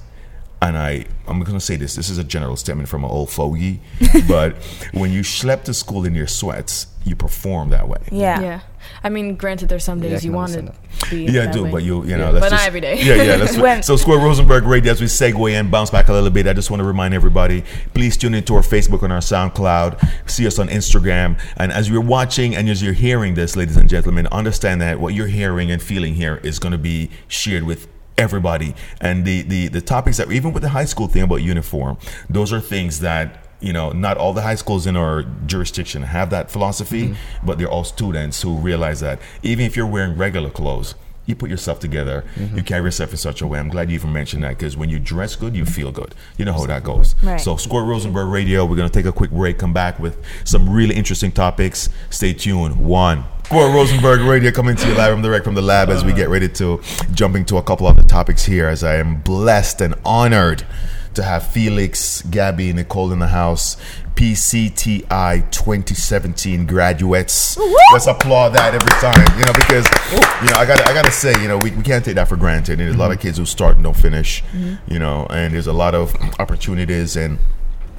And I, I'm gonna say this. This is a general statement from an old fogey, [LAUGHS] but when you schlep to school in your sweats, you perform that way. yeah. Yeah. I mean, granted, there's some Yeah, days you can want to be. Yeah, I that do, way. but you, you know, Yeah. let's But not every day. [LAUGHS] Yeah, yeah. Let's, [LAUGHS] When- so, Square Rosenberg Radio, as we segue and bounce back a little bit, I just want to remind everybody please tune into our Facebook and our SoundCloud. See us on Instagram. And as you're watching and as you're hearing this, ladies and gentlemen, understand that what you're hearing and feeling here is going to be shared with everybody. And the, the, the topics that, even with the high school thing about uniform, those are things that you know, not all the high schools in our jurisdiction have that philosophy, mm-hmm. but they're all students who realize that even if you're wearing regular clothes, you put yourself together, you carry yourself in such a way. I'm glad you even mentioned that because when you dress good, you feel good. You know how that goes. Right. So, Score Rosenberg Radio, we're going to take a quick break, come back with some really interesting topics. Stay tuned. One. Score Rosenberg Radio coming to you live from direct from the lab as we get ready to jump into a couple other topics here as I am blessed and honored to have Felix, Gabby, Nicole in the house. PCTI 2017 graduates. Let's applaud that every time, you know, because you know I got I got to say, you know, we, we can't take that for granted. And there's a lot of mm-hmm. kids who start and don't finish, mm-hmm. you know, and there's a lot of opportunities and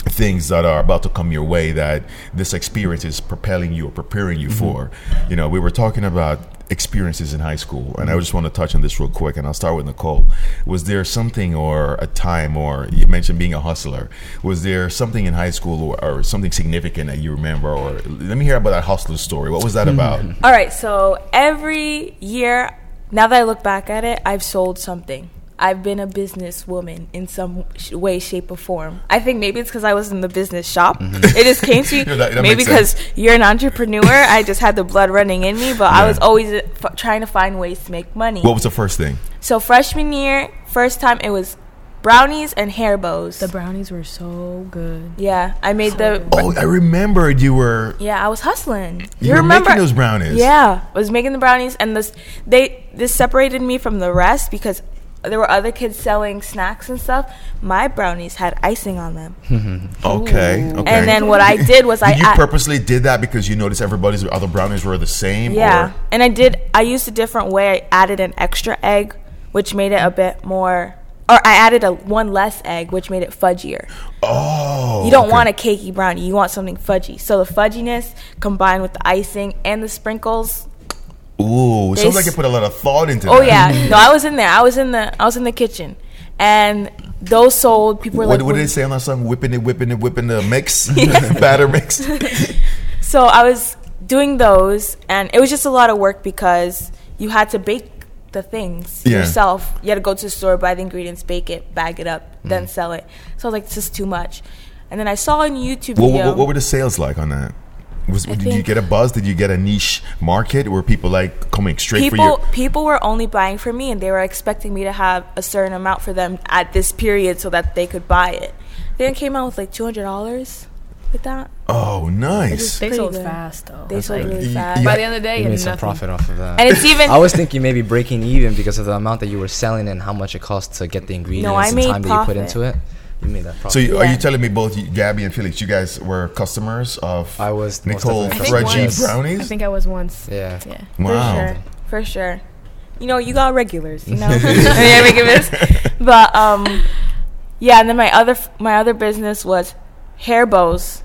things that are about to come your way that this experience is propelling you or preparing you mm-hmm. for. You know, we were talking about experiences in high school, and I just want to touch on this real quick, and I'll start with Nicole. Was there something or a time, or you mentioned being a hustler, was there something in high school or, or something significant that you remember? Or let me hear about that hustler story. What was that mm-hmm. about? All right, so every year, now that I look back at it, I've sold something. I've been a businesswoman in some sh- way, shape, or form. I think maybe it's because I was in the business shop. It just came to [LAUGHS] me. Yeah, that- that maybe because you're an entrepreneur. I just had the blood running in me, but I was always uh, f- trying to find ways to make money. What was the first thing? so freshman year, first time it was brownies and hair bows. The brownies were so good. yeah, I made the. Oh, I remembered you were Yeah, I was hustling. you, were making those brownies. Yeah, I was making the brownies, and this they this separated me from the rest because there were other kids selling snacks and stuff. My brownies had icing on them, [LAUGHS] Okay. Okay. and then what I did was I you add- purposely did that because you noticed everybody's other brownies were the same? yeah, Or? and I did. I used a different way. I added an extra egg, which made it a bit more. Or I added a one less egg, which made it fudgier. Oh. You don't okay. want a cakey brownie. You want something fudgy. So the fudginess combined with the icing and the sprinkles, Ooh, it They sounds like you put a lot of thought into it. Oh that. yeah, [LAUGHS] no, I was in there. I was in the I was in the kitchen, and those sold. People were What, like, what did they say on that song? Whipping it, whipping it, whipping the mix, [LAUGHS] [LAUGHS] batter mix. So I was doing those, and it was just a lot of work because you had to bake the things Yeah. yourself. You had to go to the store, buy the ingredients, bake it, bag it up, then Mm. sell it. So I was like, this is too much. And then I saw on YouTube What, video. what, what were the sales like on that? Was, I did you get a buzz? Did you get a niche market? Were people like coming straight for people you? people were only buying for me and they were expecting me to have a certain amount for them at this period so that they could buy it. Then it came out with like two hundred dollars with that. Oh, nice. They sold good. fast though. They sold like- really y- fast. yeah. By the end of the day, You you made had some profit off of that. And it's even I was thinking maybe breaking even because of the amount that you were selling and how much it costs to get the ingredients I and made time that you put into it. You made that profit. So, you, are you telling me both you, Gabby and Felix, you guys were customers of I was most Nicole definitely I think Freggie once. brownies? I think I was once. yeah. Yeah. wow. For sure. For sure. You know, you got regulars, you know. yeah, make it miss. But um yeah, and then my other my other business was hair bows.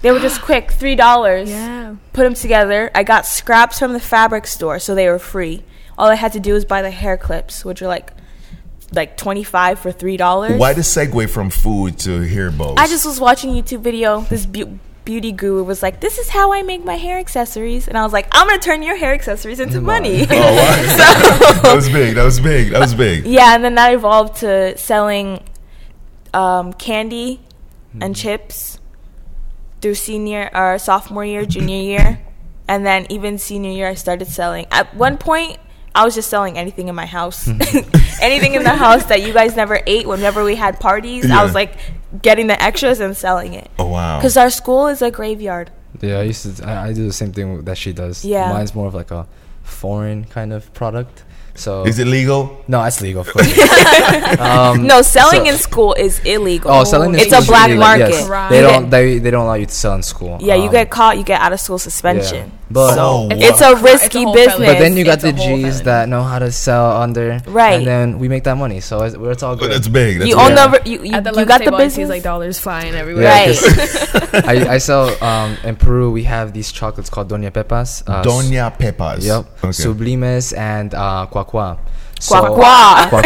They were just quick, three dollars. Yeah. Put them together. I got scraps from the fabric store, so they were free. All I had to do was buy the hair clips, which are like like twenty five for three dollars. Why the segue from food to hair bows? I just was watching a YouTube video. This beau- beauty guru was like, "This is how I make my hair accessories," and I was like, "I'm gonna turn your hair accessories into money." [LAUGHS] Oh, wow. [LAUGHS] [LAUGHS] that was big. That was big. That was big. Yeah, and then that evolved to selling um, candy and chips through senior or sophomore year, junior year, and then even senior year, I started selling. At one point, I was just selling anything in my house, [LAUGHS] anything in the house that you guys never ate. Whenever we had parties, Yeah. I was like getting the extras and selling it. Oh, wow. Because our school is a graveyard. Yeah, I used to. I, I do the same thing that she does. Yeah. Mine's more of like a foreign kind of product. So Is it legal? no, it's legal. Of [LAUGHS] course. um, No, selling so- in school is illegal. Oh, selling in it's school a black illegal, market. yes. Right. They don't they, they don't allow you to sell in school. yeah, you Um, get caught, you get out of school suspension. But- so Oh, it's a risky whole business. But then you got the G's that know how to sell under, Right. And then we make that money, so it's, it's all good. that's big. That's you big. own Yeah. the you, you, the you got the table, I business. like dollars flying everywhere. Yeah, Right. [LAUGHS] 'cause [LAUGHS] I, I sell um, in Peru. We have these chocolates called Doña Pepas. Uh, Doña Pepas. Yep. Okay. Sublimes and uh, Cua Cua. Quack quack.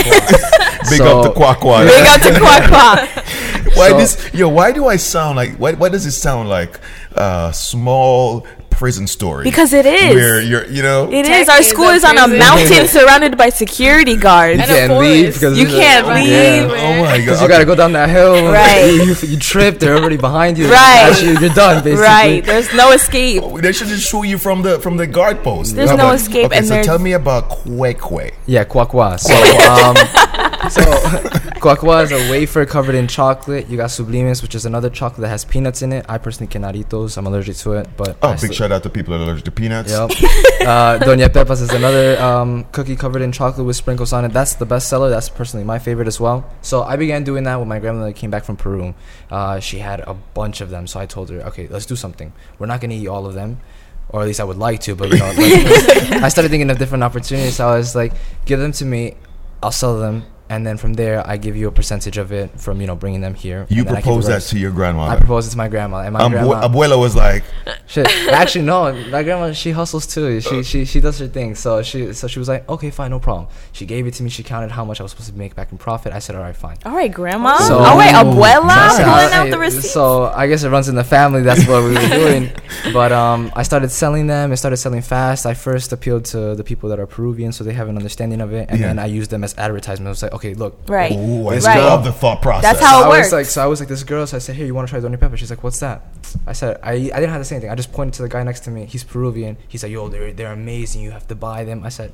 Big So- up to Cua Cua. Big up to Quack Quack. [LAUGHS] Why So- this? Yo, why do I sound like? Why, why does it sound like uh, small prison story. Because it is. Where you're, you know. It is. Our Tech is school is on a mountain [LAUGHS] surrounded by security guards. You And a can't leave because You can't Yeah. leave. oh my god. you gotta go down that hill. [LAUGHS] Right. You, you, you trip. They're already behind you. Right. Actually, you're done. Basically. Right. There's no escape. Oh, They should just shoot you from the from the guard post. There's How no about- escape, Okay, and so there's- tell me about Kwe Kwe. Yeah, Cua Cua. [LAUGHS] So, um, so Cua Cua is a wafer covered in chocolate. You got sublimes, which is another chocolate that has peanuts in it. I personally cannot eat those. I'm allergic to it. But Oh, I big still- shout out to people that are allergic to peanuts. Yep. [LAUGHS] uh, Doña Pepa's is another um, cookie covered in chocolate with sprinkles on it. That's the best seller. That's personally my favorite as well. So I began doing that when my grandmother came back from Peru. Uh, she had a bunch of them. So I told her, okay, let's do something. We're not going to eat all of them. Or at least I would like to, but you know, like, [LAUGHS] I started thinking of different opportunities. So I was like, give them to me, I'll sell them, and then from there I give you a percentage of it from you know bringing them here. You and then I keep proposed that to your grandma. I grandmother. proposed it to my grandma, and my Um, grandma. Abuela was like, Shit. Actually, no. My grandma, she hustles too. She she she does her thing. So she so she was like, okay, fine, no problem. She gave it to me. She counted how much I was supposed to make back in profit. I said, all right, fine. All right, grandma. So- All right, abuela. Nice. Pulling out the receipts. so I guess it runs in the family. That's what we were [LAUGHS] doing. But um, I started selling them. I started selling fast. I first appealed to the people that are Peruvian, so they have an understanding of it, and Yeah. then I used them as advertisements. I was like, okay, look. right. "Ooh, I This Right. love the thought process." That's how So it I works. was like, so I was like this girl. So I said, hey, you want to try Doña Pepa?" She's like, "What's that?" I said, "I I didn't have to say anything. I just pointed to the guy next to me. He's Peruvian. He's like, yo, they're they're amazing. You have to buy them." I said,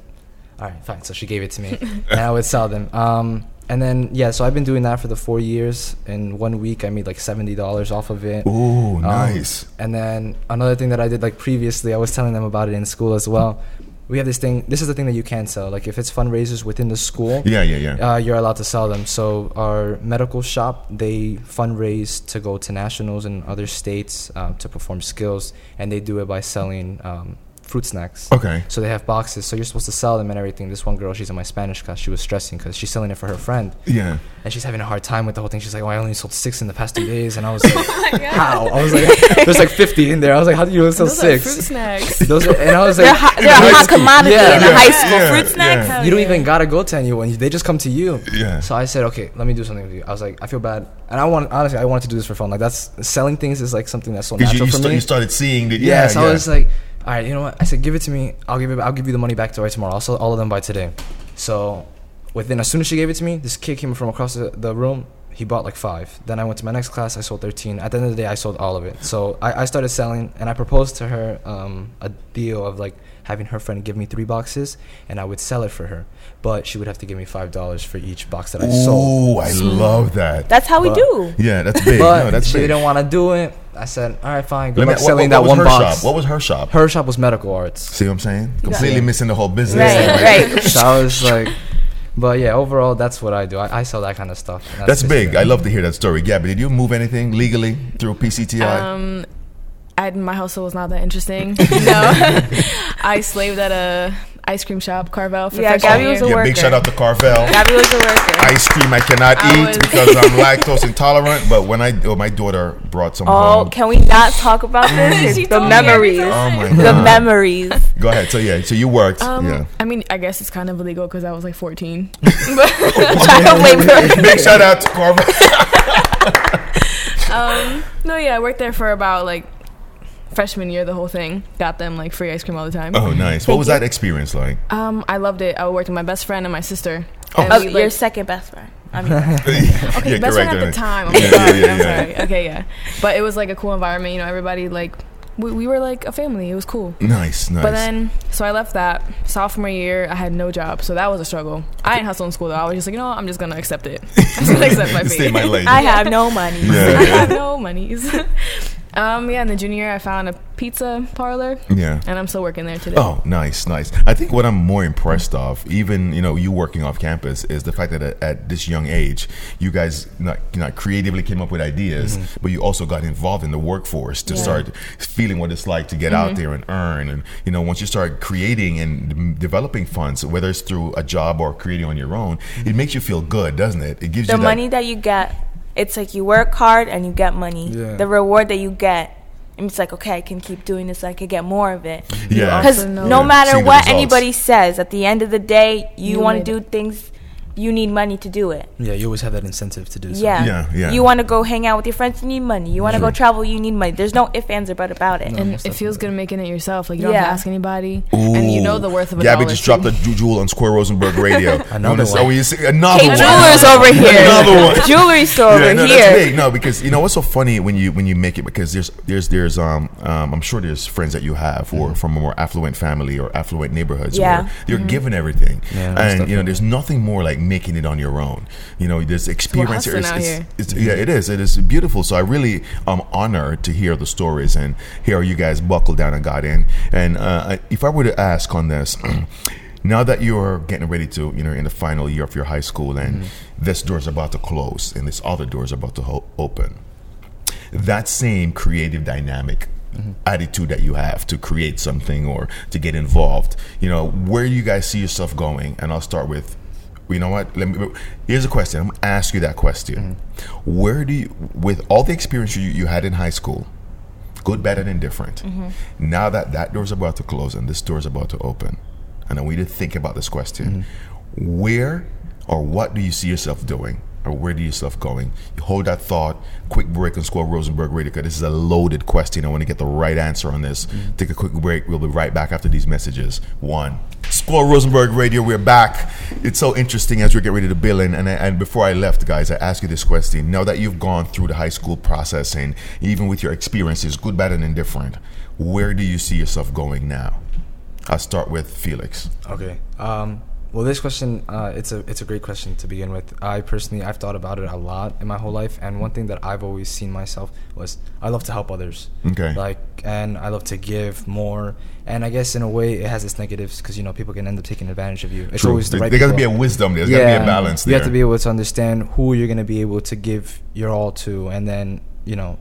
"All right, fine." So she gave it to me, [LAUGHS] and I would sell them. Um, and then yeah, so I've been doing that for the four years. In one week, I made like seventy dollars off of it. Ooh, Um, nice. And then another thing that I did like previously, I was telling them about it in school as well. We have this thing. This is the thing that you can sell. Like if it's fundraisers within the school, yeah, yeah, yeah. uh, you're allowed to sell them. So our medical shop, they fundraise to go to nationals in other states uh, to perform skills, and they do it by selling um, fruit snacks. okay. So they have boxes. So you're supposed to sell them and everything. This one girl, she's in my Spanish class. She was stressing because she's selling it for her friend, Yeah. and she's having a hard time with the whole thing. She's like, "Oh, I only sold six in the past two days," and I was [LAUGHS] like, oh "How?" I was like, [LAUGHS] "There's like 50 in there." I was like, "How do you only sell Those are fruit six? snacks. [LAUGHS] Those are, and I was like, they're hot, they're a hot commodity Yeah. in a Yeah, high school. yeah, Fruit snacks. yeah. you don't yeah. even gotta go to anyone. They just come to you. Yeah. So I said, okay, let me do something with you. I was like, I feel bad, and I want honestly, I wanted to do this for fun. Like that's selling things is like something that's so Because you, natural you, for sta- me. you started seeing the yeah, yeah. so yeah. I was like, all right, you know what? I said, give it to me. I'll give it. I'll give you the money back to by tomorrow. I'll sell all of them by today. So within as soon as she gave it to me, this kid came from across the, the room. He bought like five. Then I went to my next class. I sold thirteen. At the end of the day, I sold all of it. So I, I started selling, and I proposed to her um, a deal of like having her friend give me three boxes, and I would sell it for her. But she would have to give me five dollars for each box that I sold. Ooh, I love that. That's how we do. Yeah, that's [LAUGHS] big. But no, that's she big. didn't want to do it. I said, all right, fine. Good Let me- luck selling what- what that one box. Shop? What was her shop? Her shop was medical arts. See what I'm saying? Completely Yeah. missing the whole business. Right, right. [LAUGHS] so I was like, but yeah, overall, that's what I do. I, I sell that kind of stuff. and That's big. I love to hear that story. Gabby, did you move anything legally through PCTI? Um, I, my hustle was not that interesting. [LAUGHS] no, [LAUGHS] I slaved at a ice cream shop, Carvel. For Yeah, freshman Gabby was a yeah, worker. big shout out to Carvel. Gabby was a worker. Ice cream I cannot I eat was- because I'm [LAUGHS] lactose intolerant. But when I, oh, my daughter brought some Oh, home. can we not talk about this? She the told me memories. Oh my god. The memories. Go ahead. So yeah, so you worked. Um, yeah. I mean, I guess it's kind of illegal because I was like 14. Child labor. Big shout out to Carvel. um, no, yeah, I worked there for about like freshman year, the whole thing. Got them like free ice cream all the time. Oh, nice. What was you. that experience like? Um, I loved it. I worked with my best friend and my sister. Oh. And Oh, we, your like- second best friend. [LAUGHS] I mean, Okay, Yeah, [LAUGHS] best correct, friend at the time. I'm Yeah, sorry. yeah, yeah, I'm yeah. sorry. Okay, yeah. But it was like a cool environment. You know, everybody like we, we were like a family. It was cool. Nice, nice. But then, so I left that sophomore year. I had no job, so that was a struggle. I didn't hustle in school though. I was just like, you know, what? I'm just gonna accept it. [LAUGHS] I'm just gonna accept my Stay fate. my lane. I have no money. yeah, I have no monies. Um, yeah. In the junior year, I found a pizza parlor, yeah. and I'm still working there today. Oh, nice, nice. I think what I'm more impressed of, even you know, you working off campus, is the fact that at, at this young age, you guys not, you know, creatively came up with ideas, mm-hmm. but you also got involved in the workforce to Yeah. start feeling what it's like to get out mm-hmm. there and earn. And you know, once you start creating and developing funds, whether it's through a job or creating on your own, it mm-hmm. makes you feel good, doesn't it? It gives The you that, money that you get, it's like you work hard and you get money. Yeah. The reward that you get, and it's like, okay, I can keep doing this. I can get more of it. Yeah. Because no Yeah, matter seeing the what anybody says, at the end of the day, you, You want to do things. You need money to do it. Yeah, you always have that incentive to do so. Yeah. Yeah, yeah. You want to go hang out with your friends, you need money. You want to Sure. go travel, you need money. There's no ifs, ands, or but about it. No. and it feels good making it yourself. Like you don't have to ask anybody, and you know the worth of a Gabby dollar. just dropped a jewel on Square Rosenberg Radio. [LAUGHS] Another Wanna say- one. oh, you another Hey, one. jewelers over [LAUGHS] here. Another one. [LAUGHS] Jewelry store over Yeah, no, here. that's. No, because you know what's so funny when you when you make it because there's there's there's um, um I'm sure there's friends that you have or from a more affluent family or affluent neighborhoods Yeah. where they're given everything, Yeah, and you know there's nothing more like making it on your own. You know, this experience. It's- it's- it's- yeah, it is. It is beautiful. So I really am honored to hear the stories and hear you guys buckle down and got in. And uh, if I were to ask on this. [CLEARS THROAT] Now that you're getting ready to, you know, in the final year of your high school, and this door's about to close, and this other door's about to ho- open, that same creative dynamic attitude that you have to create something or to get involved you know where do you guys see yourself going and i'll start with you know what? Let me here's a question. I'm gonna ask you that question. Mm-hmm. Where do you with all the experience you, you had in high school good bad and indifferent mm-hmm. now that that door's about to close and this door's about to open and i want you to think about this question. Mm-hmm. Where or what do you see yourself doing or where do you see yourself going you hold that thought quick break on square rosenberg radio because this is a loaded question i want to get the right answer on this take a quick break we'll be right back after these messages one Squirrel Rosenberg Radio, we're back. It's so interesting as we get ready to bill in. And, I, and before I left, guys, I asked you this question. Now that you've gone through the high school process and even with your experiences, good, bad, and indifferent, where do you see yourself going now? I'll start with Felix. Okay. Um, well, this question, uh, it's a it's a great question to begin with. I personally, I've thought about it a lot in my whole life, and one thing that I've always seen myself was I love to help others. Okay. Like, and I love to give more. And I guess in a way, it has its negatives because you know people can end up taking advantage of you. It's True. always the right. there got to be a wisdom there. There's got to be a balance there. You there. have to be able to understand who you're going to be able to give your all to, and then you know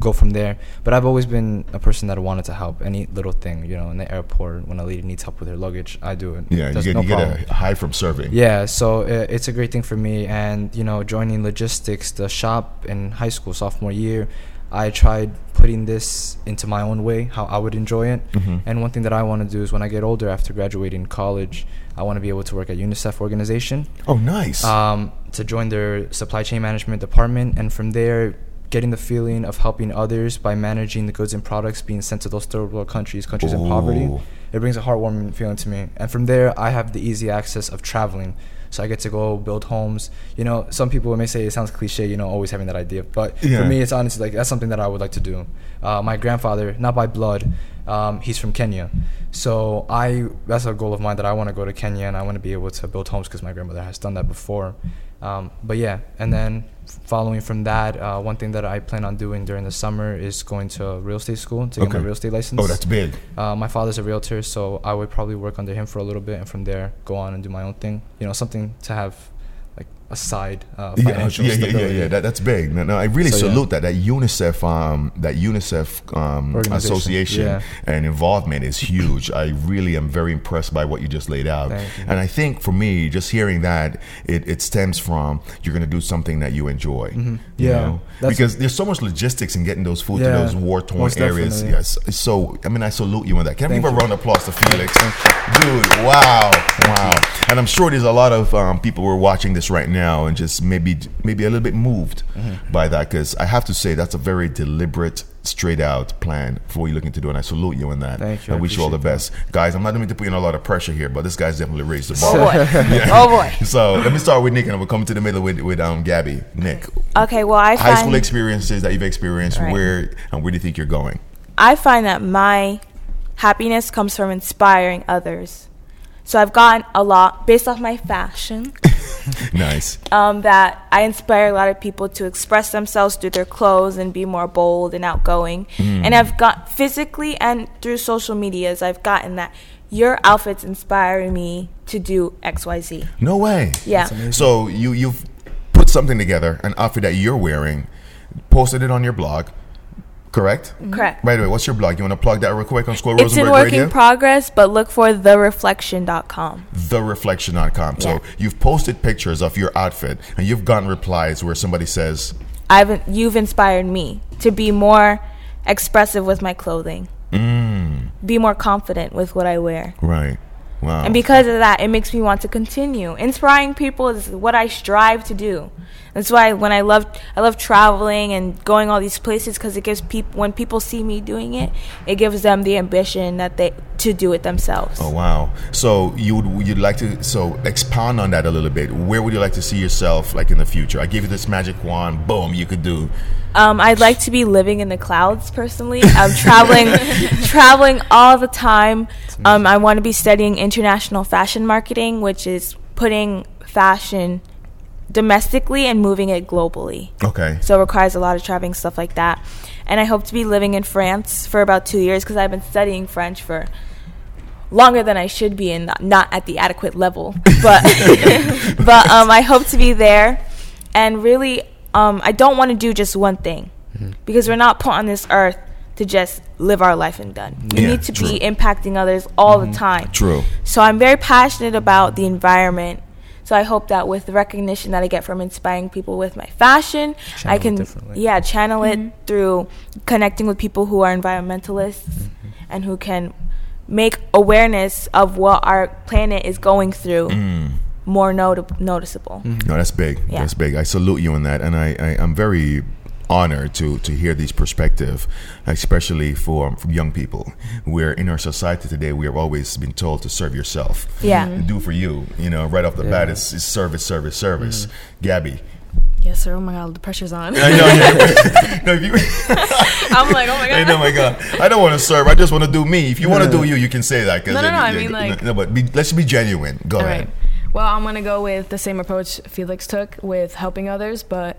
go from there. But I've always been a person that wanted to help any little thing. You know, in the airport when a lady needs help with her luggage, I do it. yeah, you get, no you get a high from serving. Yeah, so uh, it's a great thing for me. And, you know, joining logistics, the shop in high school, sophomore year, I tried putting this into my own way, how I would enjoy it. Mhm. And one thing that I want to do is when I get older, after graduating college, I want to be able to work at UNICEF organization Oh, nice. um, to join their supply chain management department. And from there, getting the feeling of helping others by managing the goods and products being sent to those third world countries, countries in poverty it brings a heartwarming feeling to me. And from there, I have the easy access of traveling. So I get to go build homes. You know, some people may say it sounds cliche, you know, always having that idea. But Yeah. for me, it's honestly like that's something that I would like to do. Uh, my grandfather, not by blood, um, he's from Kenya. So I that's a goal of mine that I want to go to Kenya and I want to be able to build homes because my grandmother has done that before. Um, but yeah, and then following from that, uh, one thing that I plan on doing during the summer is going to a real estate school to get my real estate license. oh, that's big. Uh, my father's a realtor, so I would probably work under him for a little bit, and from there go on and do my own thing. You know, something to have a side uh, Yeah, financial yeah, yeah, yeah, stability. yeah. That, that's big. No, no, I really So, yeah. salute that. That UNICEF, um, that UNICEF um, association yeah. and involvement is huge. I really am very impressed by what you just laid out. And I think for me, just hearing that, it, it stems from you're going to do something that you enjoy. Mm-hmm. Yeah, know? because there's so much logistics in getting those food Yeah, to those war torn areas. Yes. So I mean, I salute you on that. Can I Thank give a round of applause to Felix? Dude, wow, wow. And I'm sure there's a lot of um, people who are watching this right now and just maybe maybe a little bit moved Mm-hmm. by that because I have to say that's a very deliberate, straight out plan for what you're looking to do, and I salute you on that. Thank you, I I wish you all the appreciate best, guys. I'm not going to put in a lot of pressure here, but this guy's definitely raised the Oh bar. boy. [LAUGHS] Yeah. Oh boy. [LAUGHS] So let me start with Nick, and we'll come to the middle with with um Gabby. Nick, Okay, well I high school experiences that you've experienced, Right. where and where do you think you're going? I find that my happiness comes from inspiring others. So I've gotten a lot based off my fashion. [LAUGHS] Nice. um, that I inspire a lot of people to express themselves through their clothes and be more bold and outgoing. Mm. And I've got physically and through social medias, I've gotten that your outfits inspire me to do X, Y, Z. No way. Yeah. So you you've put something together, an outfit that you're wearing, posted it on your blog, correct? Correct. By the way, what's your blog? You want to plug that real quick on Squirrel It's in Rosenberg work in progress, but look for thereflection.com. TheReflection.com. Yeah. So you've posted pictures of your outfit, and you've gotten replies where somebody says, I've you've inspired me to be more expressive with my clothing. mm, Be more confident with what I wear. right. Wow. And because of that, it makes me want to continue. Inspiring people is what I strive to do. That's why when I love I love traveling and going all these places because it gives people when people see me doing it, it gives them the ambition that they to do it themselves. Oh wow! So you would you'd like to so expound on that a little bit. Where would you like to see yourself like in the future? I give you this magic wand, boom, you could do. Um, I'd like to be living in the clouds personally. I'm traveling, [LAUGHS] traveling all the time. Um, I want to be studying international fashion marketing, which is putting fashion domestically and moving it globally. Okay. So it requires a lot of traveling, stuff like that. And I hope to be living in France for about two years because I've been studying French for longer than I should be and not, at the adequate level. [LAUGHS] But [LAUGHS] but um, I hope to be there. And really, um, I don't want to do just one thing because we're not put on this earth to just live our life and done. We Yeah, need to true. be impacting others all the time. True. So I'm very passionate about the environment. So I hope that with the recognition that I get from inspiring people with my fashion, Channel I can yeah channel it mm-hmm. through connecting with people who are environmentalists mm-hmm. and who can make awareness of what our planet is going through mm. more noti- noticeable. Mm-hmm. No, that's big. Yeah. That's big. I salute you on that, and I, I I'm very honored to to hear these perspective, especially for from young people. Where in our society today, we have always been told to serve yourself. Yeah. And do for you. You know, right off the bat, it's, it's service, service, service. Mm. Gabby. Yes, sir. Oh my god, the pressure's on. I know. Yeah. [LAUGHS] no, you, [LAUGHS] I'm like, oh my I god. know, my God. I don't want to serve. I just want to do me. If you want to do you, you can say that. 'cause No, no, then- no, I yeah, mean, like- no, but be, let's be genuine. Go ahead. right. Well, I'm gonna go with the same approach Felix took with helping others, but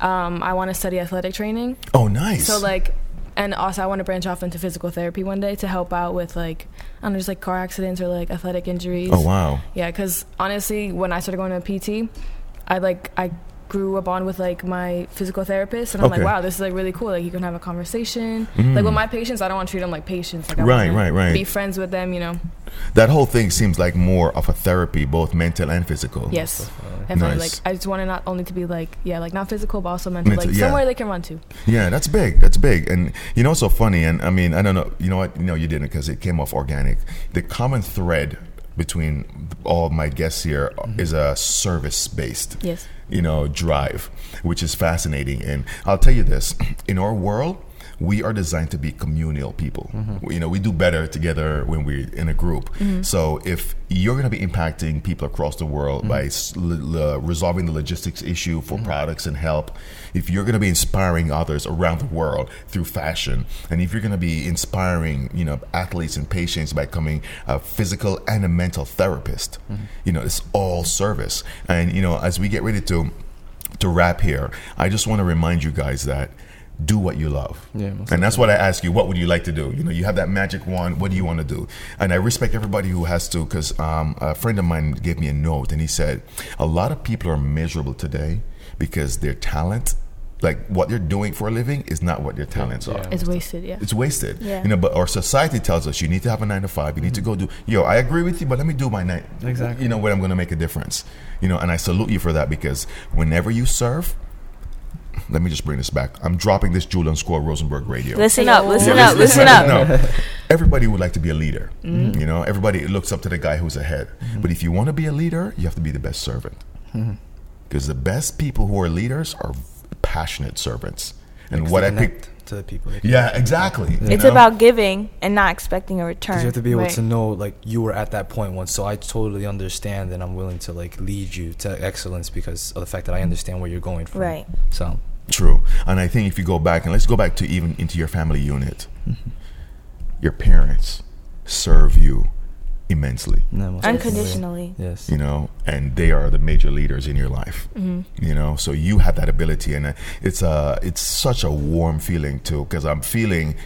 um, I want to study athletic training. Oh, nice. So like, and also I want to branch off into physical therapy one day to help out with like, I don't know, just like car accidents or like athletic injuries. oh, wow. Yeah, because honestly, when I started going to PT, I like I grew up on with like my physical therapist, and I'm Okay. like, wow, this is like really cool. Like you can have a conversation. Like with my patients, I don't want to treat them like patients. Like I Mm. Right, right, right. Be friends with them, you know. That whole thing seems like more of a therapy, both mental and physical. Yes, definitely. Nice. Like I just want to not only to be like yeah, like not physical, but also mental. Mental, like yeah. somewhere they can run to. Yeah, that's big. That's big. And you know what's so funny? And I mean, I don't know. You know what? No, you didn't because it came off organic. The common thread between all my guests here mm-hmm. is a service based. Yes. You know, drive, which is fascinating. And I'll tell you this: in our world. We are designed to be communal people. Mm-hmm. You know, we do better together when we're in a group. Mm-hmm. So, if you're going to be impacting people across the world mm-hmm. by s- l- l- resolving the logistics issue for products and help, if you're going to be inspiring others around the world through fashion, and if you're going to be inspiring, you know, athletes and patients by becoming a physical and a mental therapist, you know, it's all service. And you know, as we get ready to to wrap here, I just want to remind you guys that do what you love. Yeah, and that's what I ask you. What would you like to do? You know, you have that magic wand. What do you want to do? And I respect everybody who has to, because um, a friend of mine gave me a note, and he said a lot of people are miserable today because their talent, like what they're doing for a living, is not what their talents yeah. are. It's wasted. Yeah. It's wasted. Yeah. You know, but our society tells us you need to have a nine to five. You need to go do. Yo, I agree with you, but let me do my nine. Exactly. You know where I'm going to make a difference. You know, and I salute you for that because whenever you serve, let me just bring this back. I'm dropping this Julian Score Rosenberg radio. Listen up, listen Yeah, up, listen up. No, [LAUGHS] everybody would like to be a leader. Mm-hmm. You know, everybody looks up to the guy who's ahead. Mm-hmm. But if you want to be a leader, you have to be the best servant. Mm-hmm. Because the best people who are leaders are passionate servants. And what I picked. To the people. Yeah, exactly. you It's know? about giving and not expecting a return. You have to be able Right. to know, like, you were at that point once. So I totally understand, and I'm willing to like lead you to excellence because of the fact that I understand where you're going from. Right. So True. And I think if you go back, and let's go back to even into your family unit, mm-hmm. your parents serve you immensely, no, Unconditionally. Yes. you know, and they are the major leaders in your life, mm-hmm. you know, so you have that ability. And uh, it's, a, it's such a warm feeling, too, because I'm feeling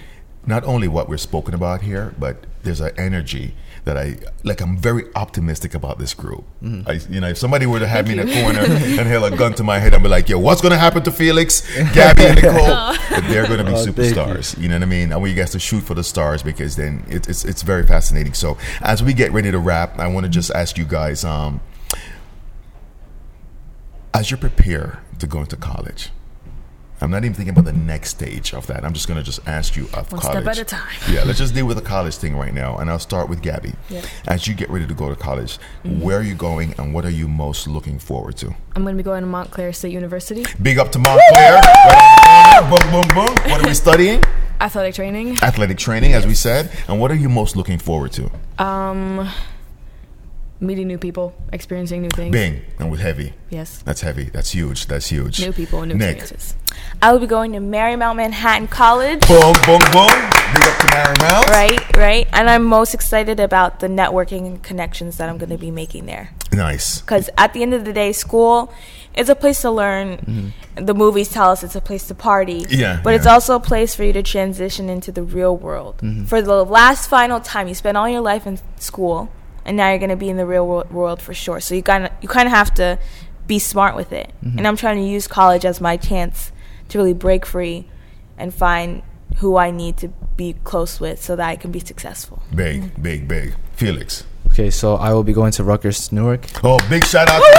not only what we're spoken about here, but there's an energy that I like. I'm very optimistic about this group. I, you know, if somebody were to have me in a corner [LAUGHS] and held a gun to my head, I'd be like, "Yo, what's to happen to Felix, Gabby, and Nicole? [LAUGHS] But they're to be Oh, thank you. superstars. You know what I mean? I want you guys to shoot for the stars because then it, it's it's very fascinating. So as we get ready to wrap, I want to just ask you guys, um, as you prepare to go into college, I'm not even thinking about the next stage of that. I'm just gonna just ask you of One college. step at a time. Yeah, let's just deal with the college thing right now, and I'll start with Gabby. Yep. As you get ready to go to college, where are you going, and what are you most looking forward to? I'm going to be going to Montclair State University. Big up to Montclair. Right on the corner. boom, boom, boom. What are we studying? Athletic training. Athletic training, as we said. And what are you most looking forward to? Um, meeting new people, experiencing new things. Bing, and with heavy. Yes. That's heavy. That's huge. That's huge. New people, new Nick. experiences. I will be going to Marymount Manhattan College. Boom, boom, boom. Big up to Marymount. Right, right. And I'm most excited about the networking and connections that I'm going to be making there. Nice. Because at the end of the day, school is a place to learn. Mm-hmm. The movies tell us it's a place to party. Yeah, But it's also a place for you to transition into the real world. Mm-hmm. For the last final time, you spent all your life in school, and now you're going to be in the real wo- world for sure. So you kind of you kind of have to be smart with it. And I'm trying to use college as my chance to really break free and find who I need to be close with so that I can be successful. Big, big, big. Felix. Okay, so I will be going to Rutgers, Newark. Oh, big shout out to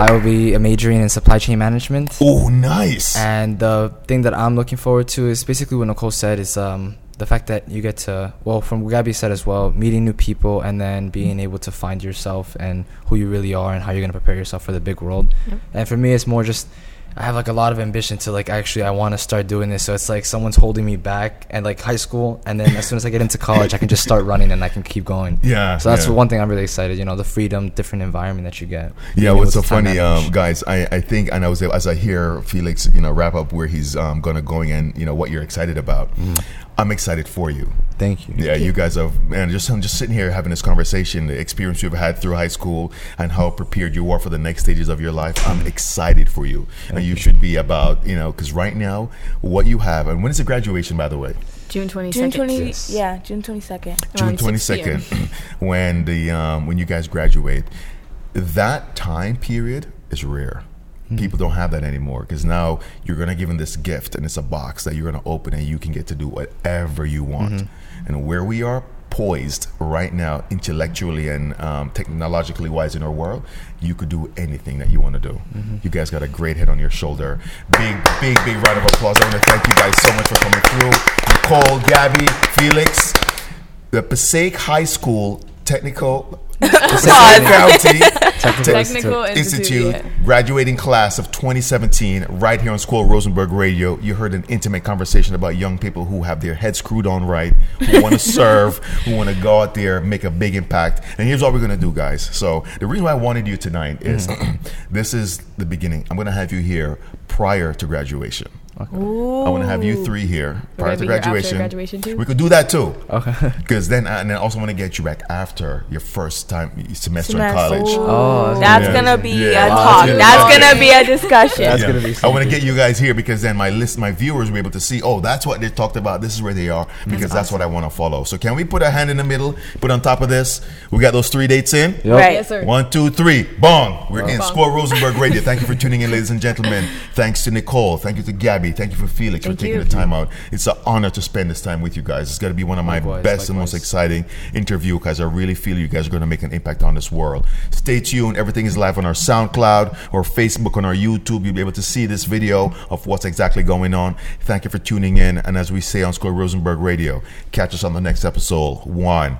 I will be majoring in supply chain management. Oh, nice. And the thing that I'm looking forward to is basically what Nicole said is um, the fact that you get to, well, from what Gabby said as well, meeting new people and then being mm-hmm. able to find yourself and who you really are and how you're going to prepare yourself for the big world. Yep. And for me, it's more just, I have like a lot of ambition to like actually, I want to start doing this. So it's like someone's holding me back and like high school. And then as soon as I get into college, I can just start running and I can keep going. [LAUGHS] Yeah, So that's yeah. one thing I'm really excited, you know, the freedom, different environment that you get. Yeah, what's so able to time funny, um, guys? I, I think, and I was as I hear Felix, you know, wrap up where he's um, gonna going and you know what you're excited about. I'm excited for you. Thank you. Yeah, you guys have, man. Just I'm just sitting here having this conversation, the experience you've had through high school, and how prepared you are for the next stages of your life. I'm excited for you, and you should be about, you know, because right now, what you have, and when is the graduation, by the way? June 22nd. June 20 Yes. yeah, June 22nd. June Around twenty 6 p.m. second, [CLEARS THROAT] when the um, when you guys graduate, that time period is rare. People don't have that anymore because now you're gonna give them this gift and it's a box that you're gonna open and you can get to do whatever you want. And where we are poised right now, intellectually and um, technologically wise in our world, you could do anything that you want to do. You guys got a great head on your shoulder. Big, big, big round of applause. I want to thank you guys so much for coming through. Nicole, Gabby, Felix the Passaic High School Technical [LAUGHS] Passaic County Technical Institute. Institute yeah. graduating class of 2017 right here on School Rosenberg Radio. You heard an intimate conversation about young people who have their heads screwed on right, who want to [LAUGHS] serve, who want to go out there, make a big impact. And here's what we're going to do, guys. So the reason why I wanted you tonight is mm. [CLEARS THROAT] this is the beginning. I'm going to have you here prior to graduation. I want to have you three here prior gonna to be after graduation. graduation too? We could do that too. Okay. [LAUGHS] Because then, uh, and I also want to get you back after your first time semester in Semester. college. Oh, That's Yeah. gonna be Yeah. a Wow, talk. that's That's gonna- gonna be a [LAUGHS] discussion. That's Yeah. gonna be I want to something. get you guys here because then my list, my viewers will be able to see. Oh, that's what they talked about. This is where they are because that's, what I want to follow. So can we put a hand in the middle? Put on top of this. We got those three dates in. Yep. Right. Yes, sir. One, two, three. Bong. We're in Bong. Score Rosenberg Radio. Thank you for tuning in, ladies and gentlemen. Thanks to Nicole. Thank you to Gabby. Thank you for Felix Thank for taking you. the time out. It's an honor to spend this time with you guys. It's going to be one of my Likewise, best and most exciting interview because I really feel you guys are going to make an impact on this world. Stay tuned. Everything is live on our SoundCloud or Facebook on our YouTube. You'll be able to see this video of what's exactly going on. Thank you for tuning in. And as we say on Score Rosenberg Radio, catch us on the next episode. One.